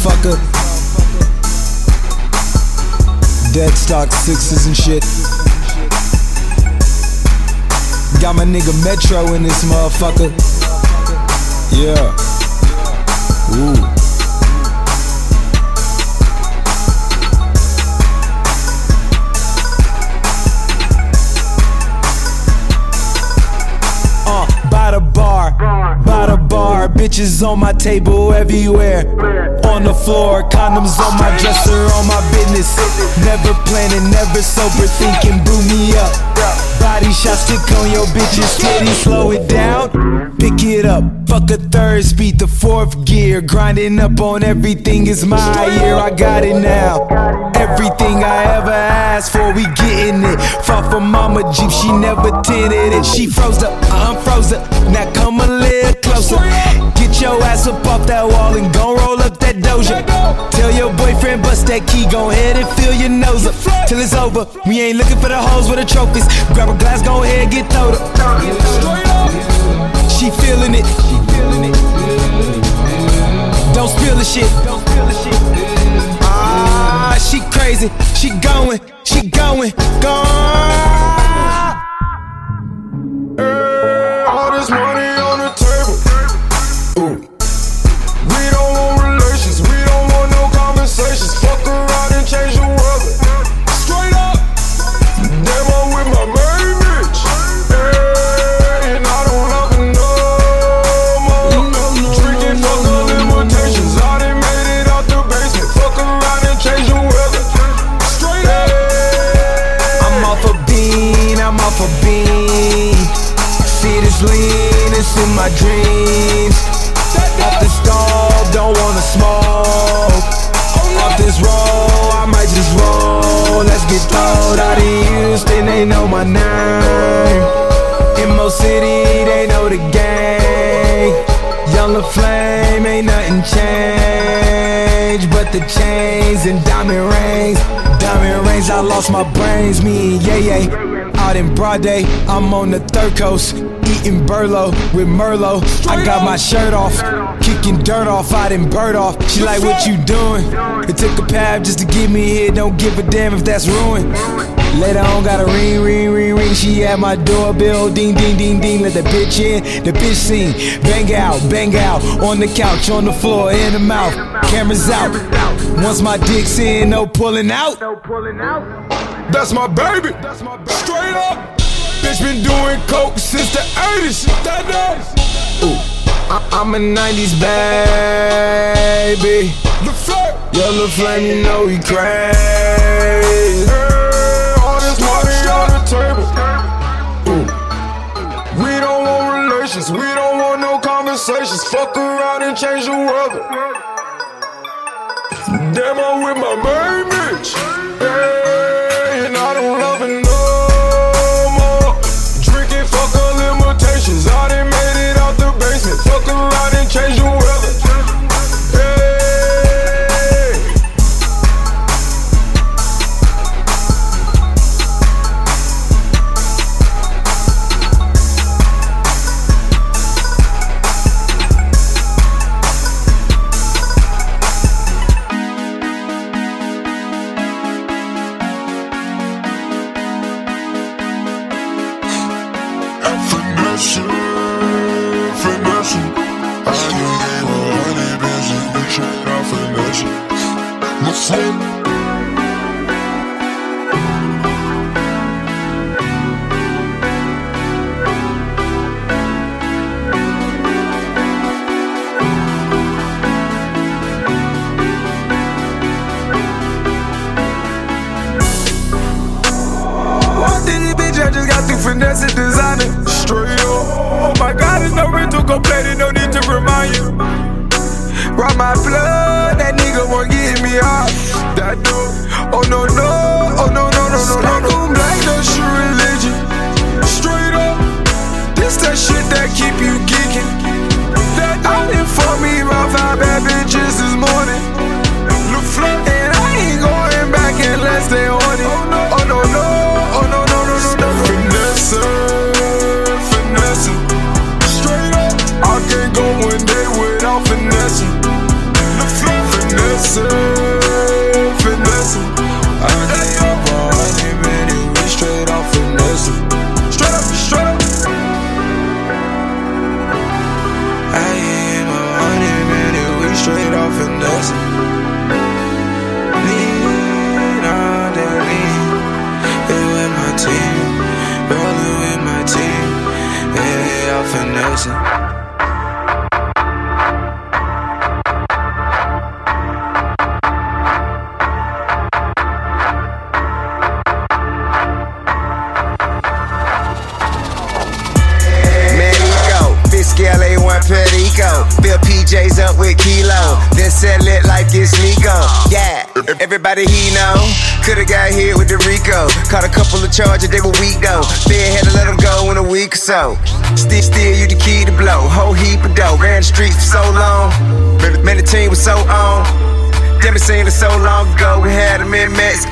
S24: Motherfucker. Dead stock sixes and shit. Got my nigga Metro in this motherfucker. Yeah. Ooh. Bitches on my table everywhere. On the floor, condoms on my dresser, on my business. Never planning, never sober, thinking, blew me up. Body shots, stick on your bitches, steady, slow it down. Pick it up, fuck a third speed, the fourth gear. Grinding up on everything is my year, I got it now. Everything I ever asked for, we getting it. Fought for mama Jeep, she never tinted it. She froze up, I unfroze up. Now come a little closer. Get your ass up off that wall and gon' roll up that doja. Tell your boyfriend bust that key, go ahead and fill your nose up till it's over. We ain't looking for the hoes with the trophies. Grab a glass, go ahead, get throwed up. She feeling it. Don't spill the shit. Ah, she crazy. She going, she going, gone.
S25: All this money
S24: in my dreams. Off the stove, don't wanna smoke. Off this roll, I might just roll. Let's get throwed out in Houston, they know my name. In Mo City, they know the gang. Younger flame, ain't nothing changed but the chains and diamond rings. Diamond rings, I lost my brains. Me and Ye Ye out in broad day. I'm on the third coast, eating burlo with Merlot. I got my shirt off, kicking dirt off out in Bird off. She like, what you doing? It took a pab just to get me here. Don't give a damn if that's ruined. Later on, got a ring, ring, ring, ring. She at my doorbell, ding, ding, ding, ding. Let the bitch in, the bitch sing. Bang out, bang out. On the couch, on the floor, in the mouth. Cameras out. Once my dick's in, no pulling out.
S25: That's my baby. Straight up. Bitch been doing coke since the 80s. That
S24: Ooh, I- I'm a 90s baby.
S25: The flirt.
S24: Yellow flame, you know we crazy.
S25: Want we don't want no conversations. Fuck around and change the world. Damn, I'm with my main bitch. Hey,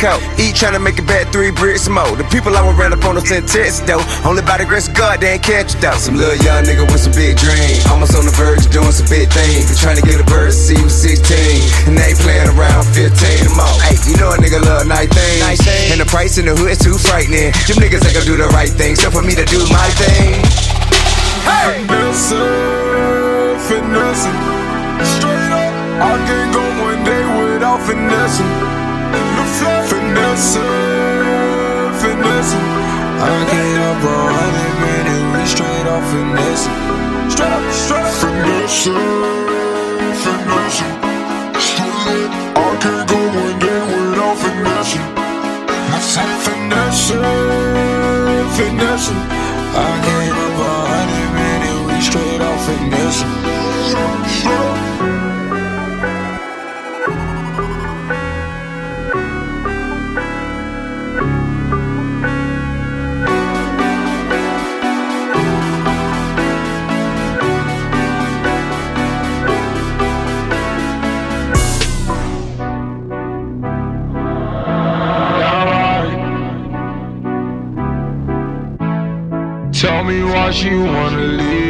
S25: in
S26: Mexico. Each trying to make it back three bricks more. The people I would ran up on us in Texas though. Only by the grace of God, they ain't catch it though. Some little young nigga with some big dreams. Almost on the verge of doing some big things. Been trying to get a bird to see was 16. And they playing around 15 or more. Hey, you know a nigga love night things. Nice things. And the price in the hood is too frightening. Them niggas ain't gonna do the right thing. So for me to do my thing.
S25: Hey! Finesse, finesse. Straight up, I can't go one day without finesse. Finesse, finesse. I can't up a hundred minute, we straight off finesse. Straight straight up.
S8: Straight up. I can't go one day without. Finesse,
S25: finesse. I can't up a hundred minute, we straight off finesse. She wanna leave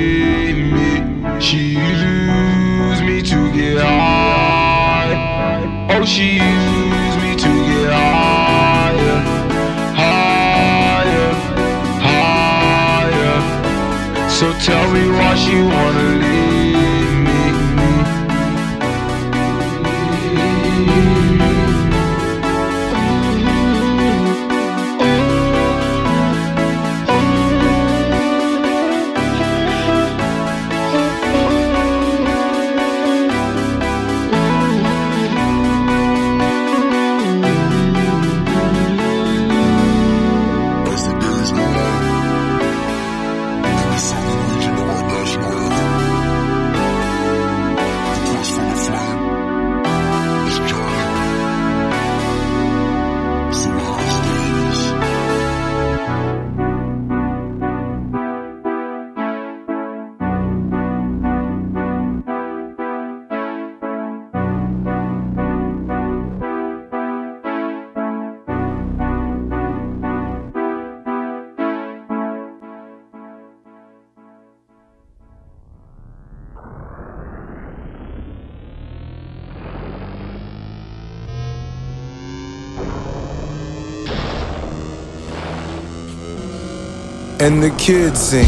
S24: and the kids sing.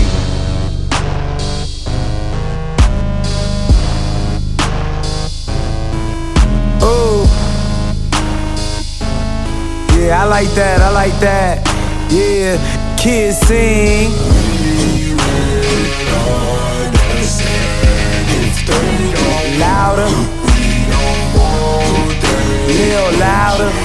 S24: Oh, yeah, I like that, I like that. Yeah, kids sing. Louder. Little louder.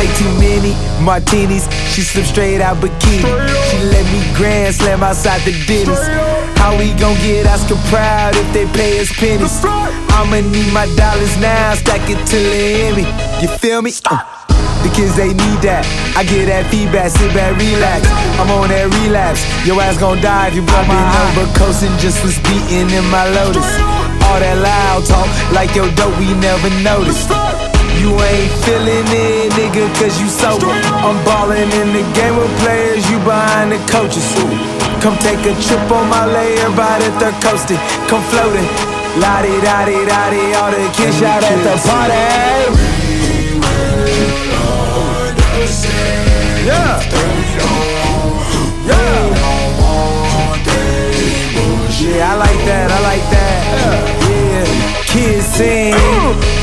S24: Take too many martinis. She slip straight out bikini. She let me grand slam outside the Denny's. How we gon' get Oscar proud if they pay us pennies? I'ma need my dollars now, stack it till they me. You feel me? Uh. The kids they need that. I get that feedback, sit back, relax. I'm on that relapse. Your ass gon' die if you blow my over coasting just was beating in my lotus. All that loud talk, like your dope, we never noticed. You ain't feeling it, nigga, cause you sober. I'm ballin' in the game with players, you behind the coaches. Suit. Come take a trip on my layer, by the third coasting. Come floating. La di da di da di, all the kids out at the party. Yeah. Yeah. Yeah, I like that, I like that. Yeah. Kids sing.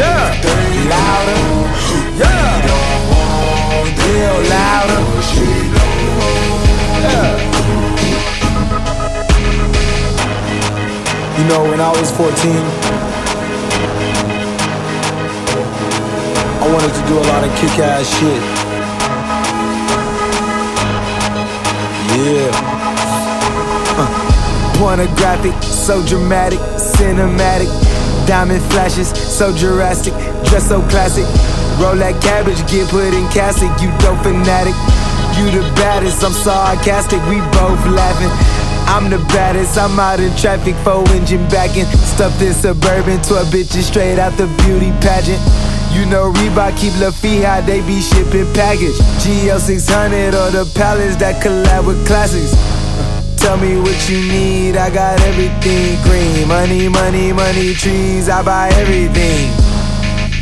S24: Yeah. Louder. Yeah. Real louder. Yeah. You know, when I was 14, I wanted to do a lot of kick ass shit. Yeah. Uh. Pornographic, so dramatic, cinematic. Diamond flashes, so Jurassic, dress so classic. Roll that cabbage, get put in casket, you dope fanatic. You the baddest, I'm sarcastic, we both laughing. I'm the baddest, I'm out in traffic, four engine backing. Stuffed in suburban, 12 bitches straight out the beauty pageant. You know Reebok keep La Fija, they be shipping package. GL 600 or the Palace that collab with classics. Tell me what you need, I got everything green. Money, money, money, trees, I buy everything.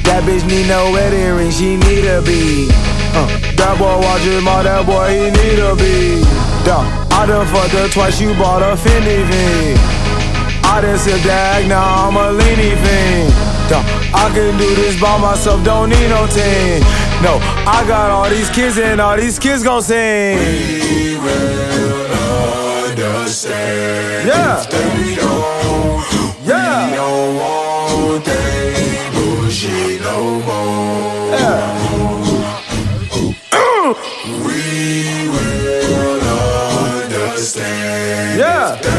S24: That bitch need no wedding ring, she need a bead. Uh, that boy watch him, all that boy he need a bead. Duh, I done fucked her twice, you bought a Fendi thing. I done sip that, now I'm a leany fiend. Duh, I can do this by myself, don't need no team. No, I got all these kids and all these kids gon' sing.
S8: We will
S24: Yeah.
S8: if they don't.
S24: Yeah.
S8: We don't want that bullshit no more. we will understand
S24: Yeah.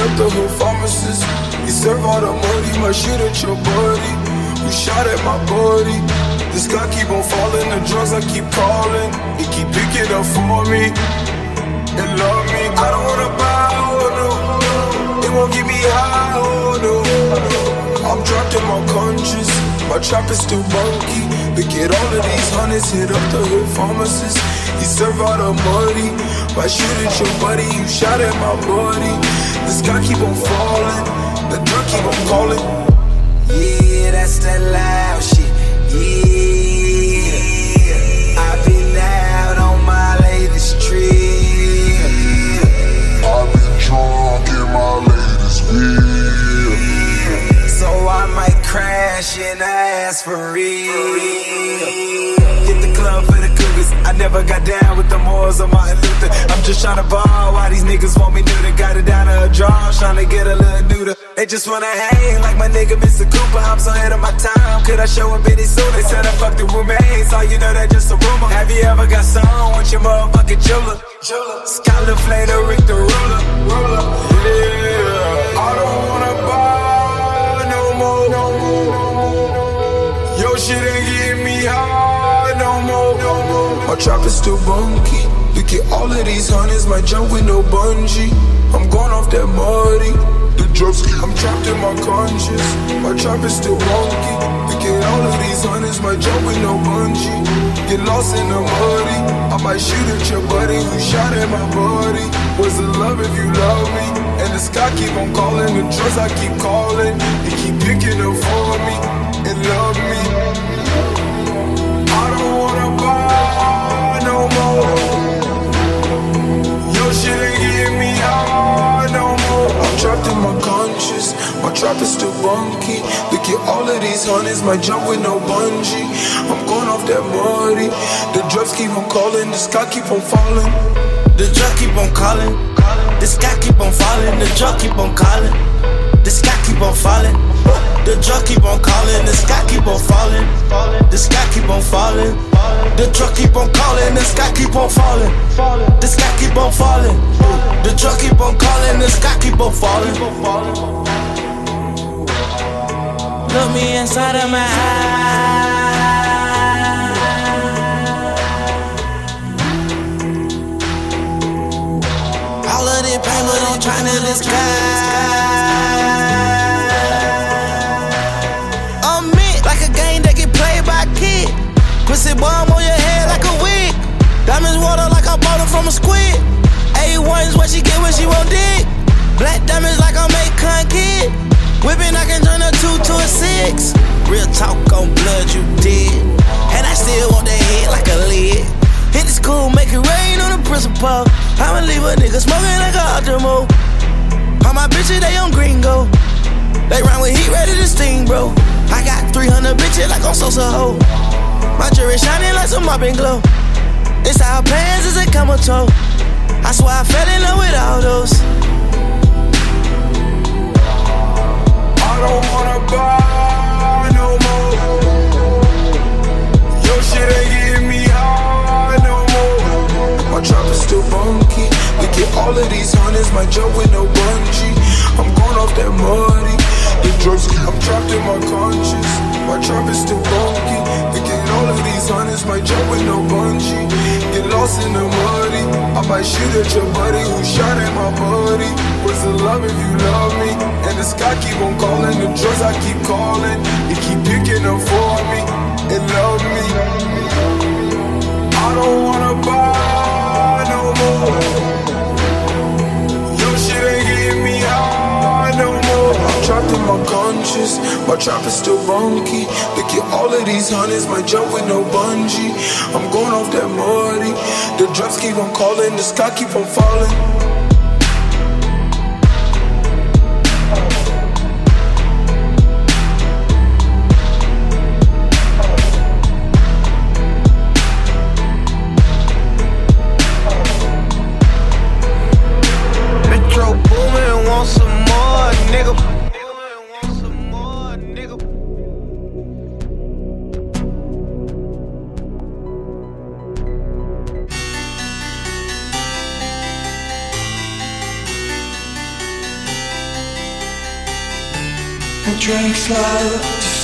S25: Up the whole pharmacist. We serve all the money. My shit at your body. We shot at my body. This guy keep on falling. The drugs I keep calling. He keep picking up for me. And love me. I don't wanna buy, oh no. It won't get me high, oh no. I'm trapped in my conscious. My trap is still bunky. Look at all of these hundreds. Hit up the hood pharmacist. He serve all the money. Why shoot at your buddy? You shot at my body. This sky keep on falling. The drug keep on calling. Yeah, that's that loud shit. Yeah, I've been out on my latest trip.
S8: I've been drunk in my latest beer.
S25: So I might crash and ask for real. Hit the club for the cougars. I never got down with the Moors or Martin Luther. I'm just tryna ball why these niggas want me neuter. Got it down to a draw, tryna get a little neuter. They just wanna hang like my nigga Mr. Cooper. I'm so ahead of my time. Could I show a any sooner? They said I fucked the roommates. All you know that just a rumor. Have you ever got some with your motherfucking jeweler? Scholar Flater, Rick the ruler. ruler. Yeah, I don't wanna buy no more. No more. Your shit ain't My trap is still bunky. Look at all of these hundreds, my jump with no bungee. I'm going off that muddy. The ski. I'm trapped in my conscience. My trap is still wonky. Look at all of these hundreds, my jump with no bungee. Get lost in the muddy. I might shoot at your buddy who shot at my buddy. Was it love if you love me? And the sky keep on calling, the trust I keep calling. They keep picking up for me and love me. No more. I'm trapped in my conscience. My trap is still bunky. Look at all of these hundreds, my jump with no bungee. I'm going off that muddy. The drugs keep on calling, the sky keep on falling.
S6: The drug keep on calling. The sky keep on falling. The drug keep on calling. The sky keep on falling. The drug keep on calling. The sky keep on falling. The sky keep on falling. The truck keep on calling. The sky keep on falling. The sky keep on falling. The truck keep on calling. The sky keep on falling. Look me inside of my eyes. All of this pain, but I'm trying to disguise. Pussy bomb on your head like a wig. Diamonds water like I bought them from a squid. A1's what she get when she won't dig. Black diamonds like I'm a con kid. Whipping, I can turn a two to a six. Real talk on blood, you did. And I still want that head like a lid. Hit the school, make it rain on the principal. I'ma leave a nigga smoking like a Optimo. All my bitches, they on gringo. They run with heat ready to sting, bro. I got 300 bitches like on Sosa Ho. My jewelry shining like some mopping glow. Inside her pants is a camel toe. I swear I fell in love with all those.
S25: I don't wanna at your buddy who shot at my buddy. Was it love if you love me? And the sky keep on calling, the drugs I keep calling. They keep picking up for me and love me. I don't wanna buy no more. Your shit ain't getting me high no more. I'm trapped in my conscience, my trap is still bunky. All of these hundreds, my jump with no bungee. I'm going off that muddy. The drugs keep on calling, the sky keep on falling.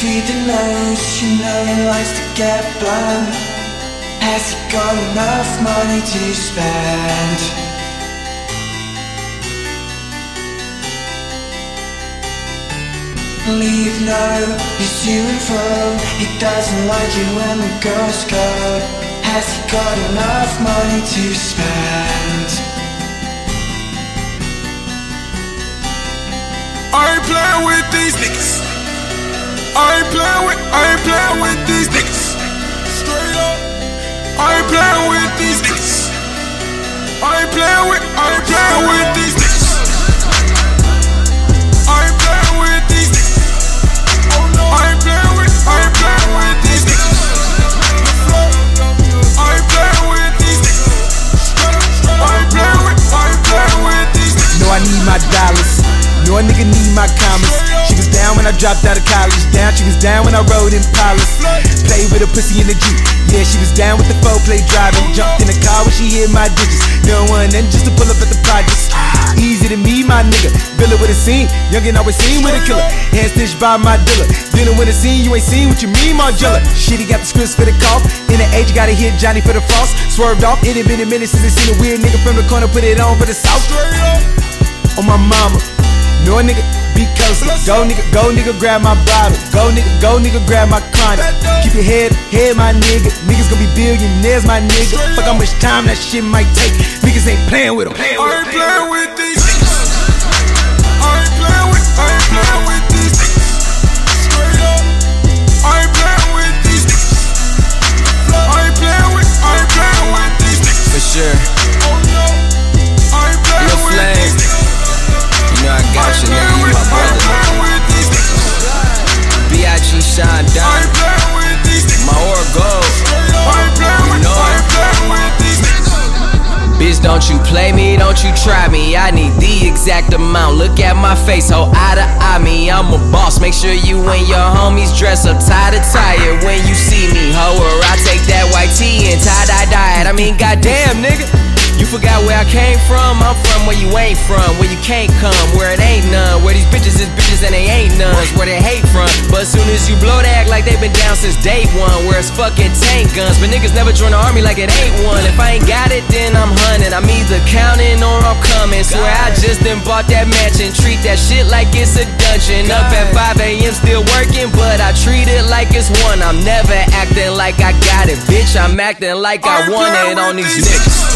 S27: Feed the nose. You know he likes to get blown. Has he got enough money to spend? Leave no, he's to and. He doesn't like you when the girls go. Has he got enough money to spend?
S25: I playing with these niggas. I ain't playing with, I ain't playing with these niggas. Straight up. I ain't playing with these niggas. I ain't playing with, I ain't playing with these niggas. I ain't playing with these. I ain't playing with, I ain't playing with these niggas. I ain't playing with these. I ain't playing with, I ain't playing with these.
S24: Know I need my dollars. Know a nigga need my commas. She was down when I dropped out of college. Down, she was down when I rode in Palace. Played with a pussy in the Jeep. Yeah, she was down with the four play driving. Jumped in the car when she hit my digits. No one then just to pull up at the projects. Easy to me, my nigga. Villa with a scene. Youngin' always seen with a killer. Hand stitched by my dealer. Dinner with a scene, you ain't seen what you mean, Margiela. Shit, he got the scripts for the cough. In the age, gotta hit Johnny for the frost. Swerved off. It ain't been a minute since I seen a weird nigga from the corner put it on for the south. On my mama. No nigga, be coasting. Go nigga, go nigga, grab my bottle. Go nigga, go nigga, grab my chronic. Keep your head, head, my nigga. Niggas gonna be billionaires, my nigga. Fuck how much time that shit might take. Niggas ain't playing with them.
S25: I ain't playing with these. I ain't playing with, I ain't playing with these. Straight up. I ain't playing with these. I ain't playing with, I ain't playing with these.
S28: For sure.
S25: Oh no. I ain't playing with
S28: Flame.
S25: these niggas.
S28: You know I got you, nigga. You my brother. B.I.G. Shine down. My aura gold. You know it. Bitch, don't you play me, don't you try me. I need the exact amount. Look at my face, ho, eye to eye me. I'm a boss. Make sure you and your homies dress up tie to tie when you see me, ho. Or I take that white tee and tie dye it. I mean, goddamn, nigga. You forgot where I came from? I'm from where you ain't from, where you can't come, where it ain't none. Where these bitches is bitches and they ain't none. Where they hate from. But as soon as you blow, they act like they been down since day one. Where it's fucking tank guns. But niggas never join the army like it ain't one. If I ain't got it, then I'm hunting. I'm either counting or I'm coming. Swear I just done bought that mansion. Treat that shit like it's a dungeon. Up at 5 a.m. still working, but I treat it like it's one. I'm never acting like I got it, bitch. I'm acting like I want it on these niggas.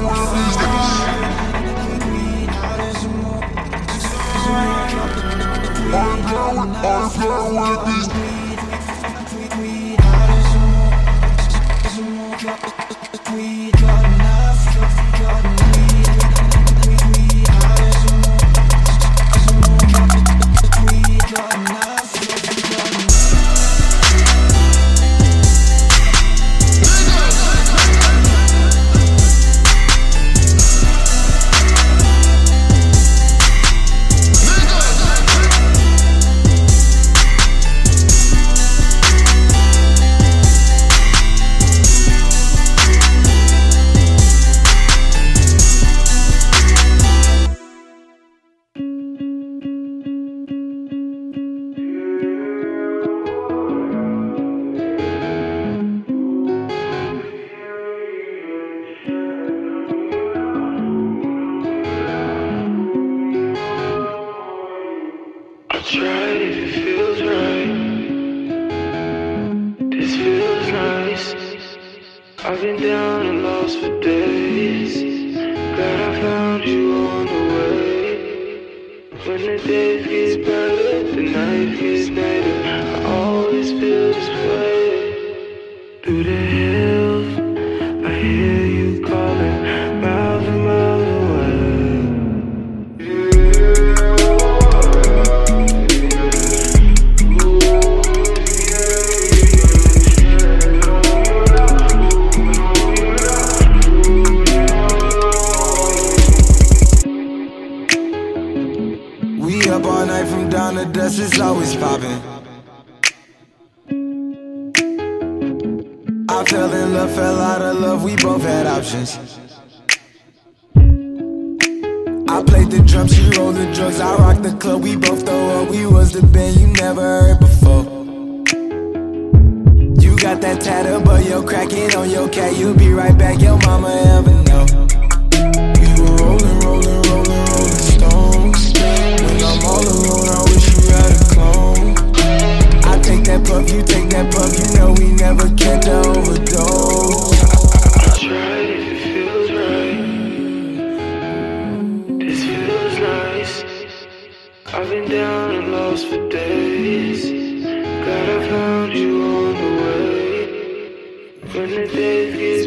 S28: nigga.
S25: I ain't playing with, I ain't playing with these up
S29: all night from down to dust, it's always popping. I
S25: fell in love, fell out of love, we both had options. I played the drums, she rolled the drugs, I rocked the club, we both throw up. We was the band you never heard before. You got that tatter, but you're cracking on your cat, you'll be right back, your mama ever that puff, you take that puff. You know we never catch a overdose.
S29: Try if it feels right. This feels nice. I've been down and lost for days. Glad I found you on the way. When the days get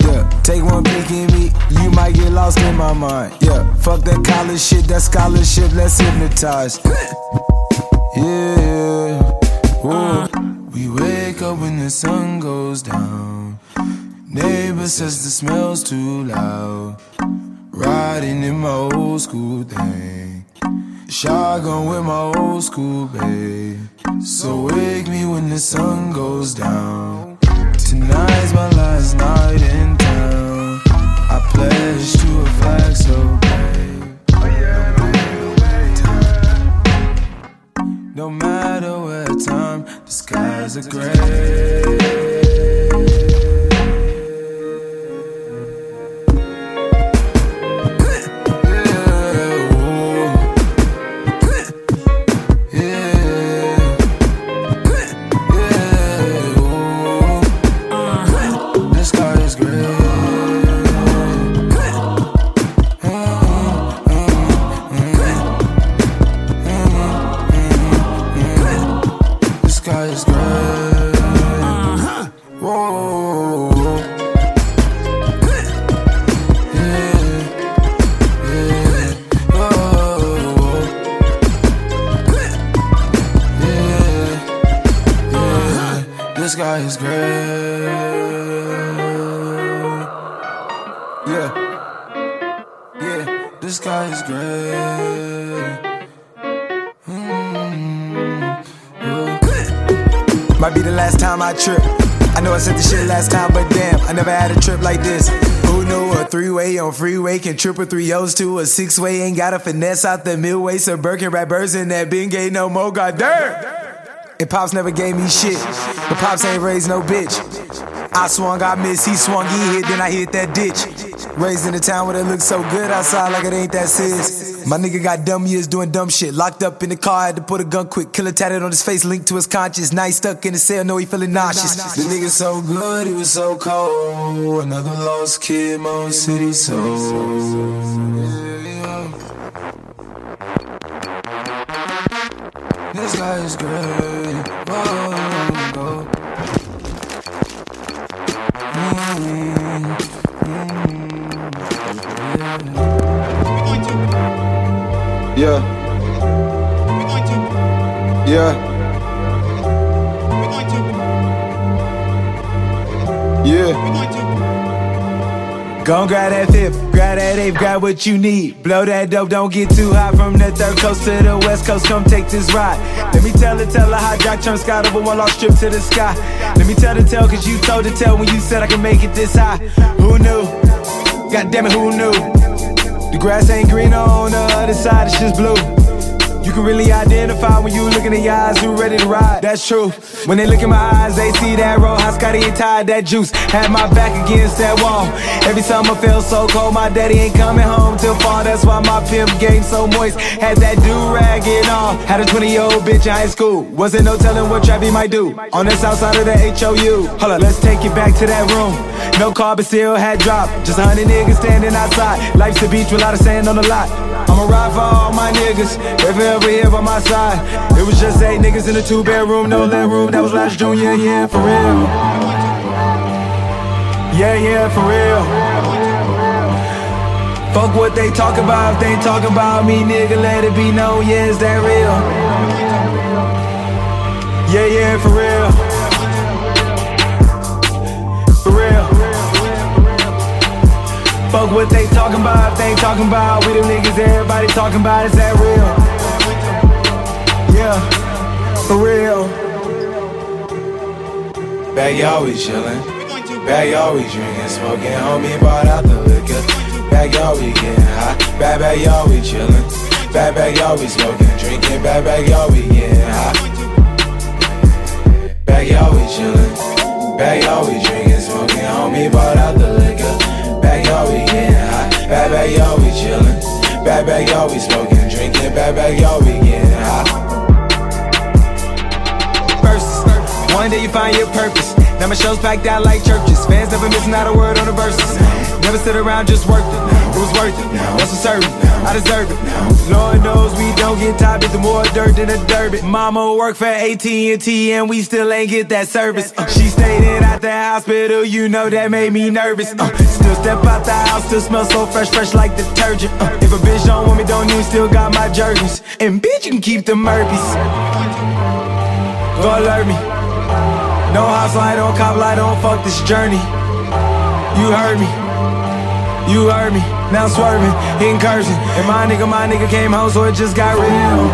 S25: Yeah, take one peek in me, you might get lost in my mind. Yeah, fuck that college shit, that scholarship, let's hypnotize. yeah. We wake up when the sun goes down. Neighbor says the smell's too loud. Riding in my old school thing. Shotgun with my old school babe. So wake me when the sun goes down. Tonight's my last night in town. I pledge to a flag so brave. No matter where time, the skies are gray.
S24: Trip. I know I said this shit last time, but damn, I never had a trip like this. Who knew a three way on freeway can triple three O's to a six way? Ain't got a finesse out the midway, Birkin rappers in that Bengay no more, God damn! And Pops never gave me shit, but Pops ain't raised no bitch. I swung, I missed, he swung, he hit, then I hit that ditch. Raised in a town where it looks so good outside like it ain't that serious. My nigga got dumb years doing dumb shit. Locked up in the car, had to put a gun quick. Killer tatted on his face, linked to his conscience. He stuck in the cell, know he feeling nauseous. The nigga so good, he was so cold. Another lost kid, Mo City soul. This guy is great. Oh, oh. Mm,
S25: Yeah. Yeah. Yeah.
S24: Gon' grab that fifth, grab that eighth, grab what you need. Blow that dope, don't get too high from the third coast to the west coast. Come take this ride. Let me tell it, tell how Jack turned sky over one lost trip to the sky. Let me tell the tell, cause you told the tell when you said I can make it this high. Who knew? God damn it, who knew? The grass ain't greener on the other side, it's just blue. You can really identify when you look in the eyes who ready to ride. That's true. When they look in my eyes, they see that. How Scotty ain't tied that juice. Had my back against that wall. Every summer felt so cold. My daddy ain't coming home till fall. That's why my pimp game so moist. Had that do rag and all. Had a 20 year old bitch in high school. Wasn't no telling what Trappy might do. On the south side of the HOU. Hold up, let's take it back to that room. No car, but still had drop. Just a hundred niggas standing outside. Life's a beach with a lot of sand on the lot. I'ma ride for all my niggas. You ever here by my side. It was just eight niggas in a two bedroom, no let room. That was last junior, yeah, for real. Yeah, yeah, for real. Fuck what they talk about, if they talking about me, nigga, let it be known, yeah, is that real? Yeah, yeah, for real. Fuck what they talking about, if they talking about, we them niggas everybody talking about, is that real? Yeah, for real. Back always chillin'. Back always drinking, smoking. Homie bought out the liquor. Back always getting high. Back back always chillin'. Back back always smoking, drinking. Back back always getting high. Back always chillin'. Back always drinking, smoking. Homie bought out the liquor. Back always getting high. Back back always chillin'. Back back always smoking, drinking. Back back always getting high. Verses. One day you find your purpose. Now my show's packed out like churches. Fans never missing out a word on the verses. Never sit around, just worked it. It was worth it. That's a serving. I deserve it. Lord knows we don't get tired, the more dirt than a derby. Mama work for AT&T and we still ain't get that service. Uh, she stayed in at the hospital, you know that made me nervous. Uh, still step out the house, still smell so fresh, fresh like detergent. Uh, if a bitch don't want me, don't even still got my jergens. And bitch, you can keep the Murphys. Go alert me. No house light on, cop light on, fuck this journey. You heard me. You heard me. Now swerving, hitting cursing. And my nigga, my nigga came home, so it just got real.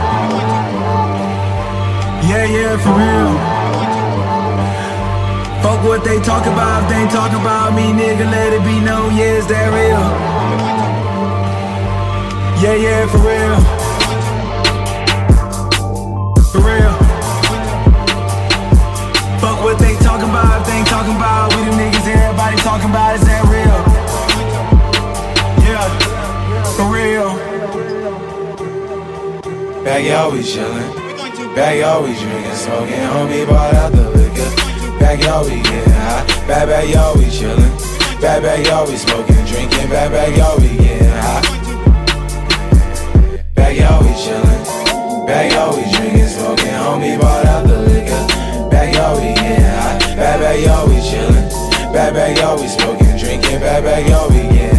S24: Yeah, yeah, for real. Fuck what they talk about, if they ain't talk about me, nigga, let it be known, yeah, is that real? Yeah, yeah, for real. For real. Fuck what they talking about, if they ain't talking about, we them niggas everybody talking about, is that real? Yeah, for real. Back always chillin', back always drinkin', smokin', homie bought out the Back always getting high, back back always chillin', back back always smoking, drinking, back back always getting high. Back always chillin', back always drinking, smoking, homie bought out the liquor. Back always getting high, back back always chillin', back back always smoking, drinking, back back always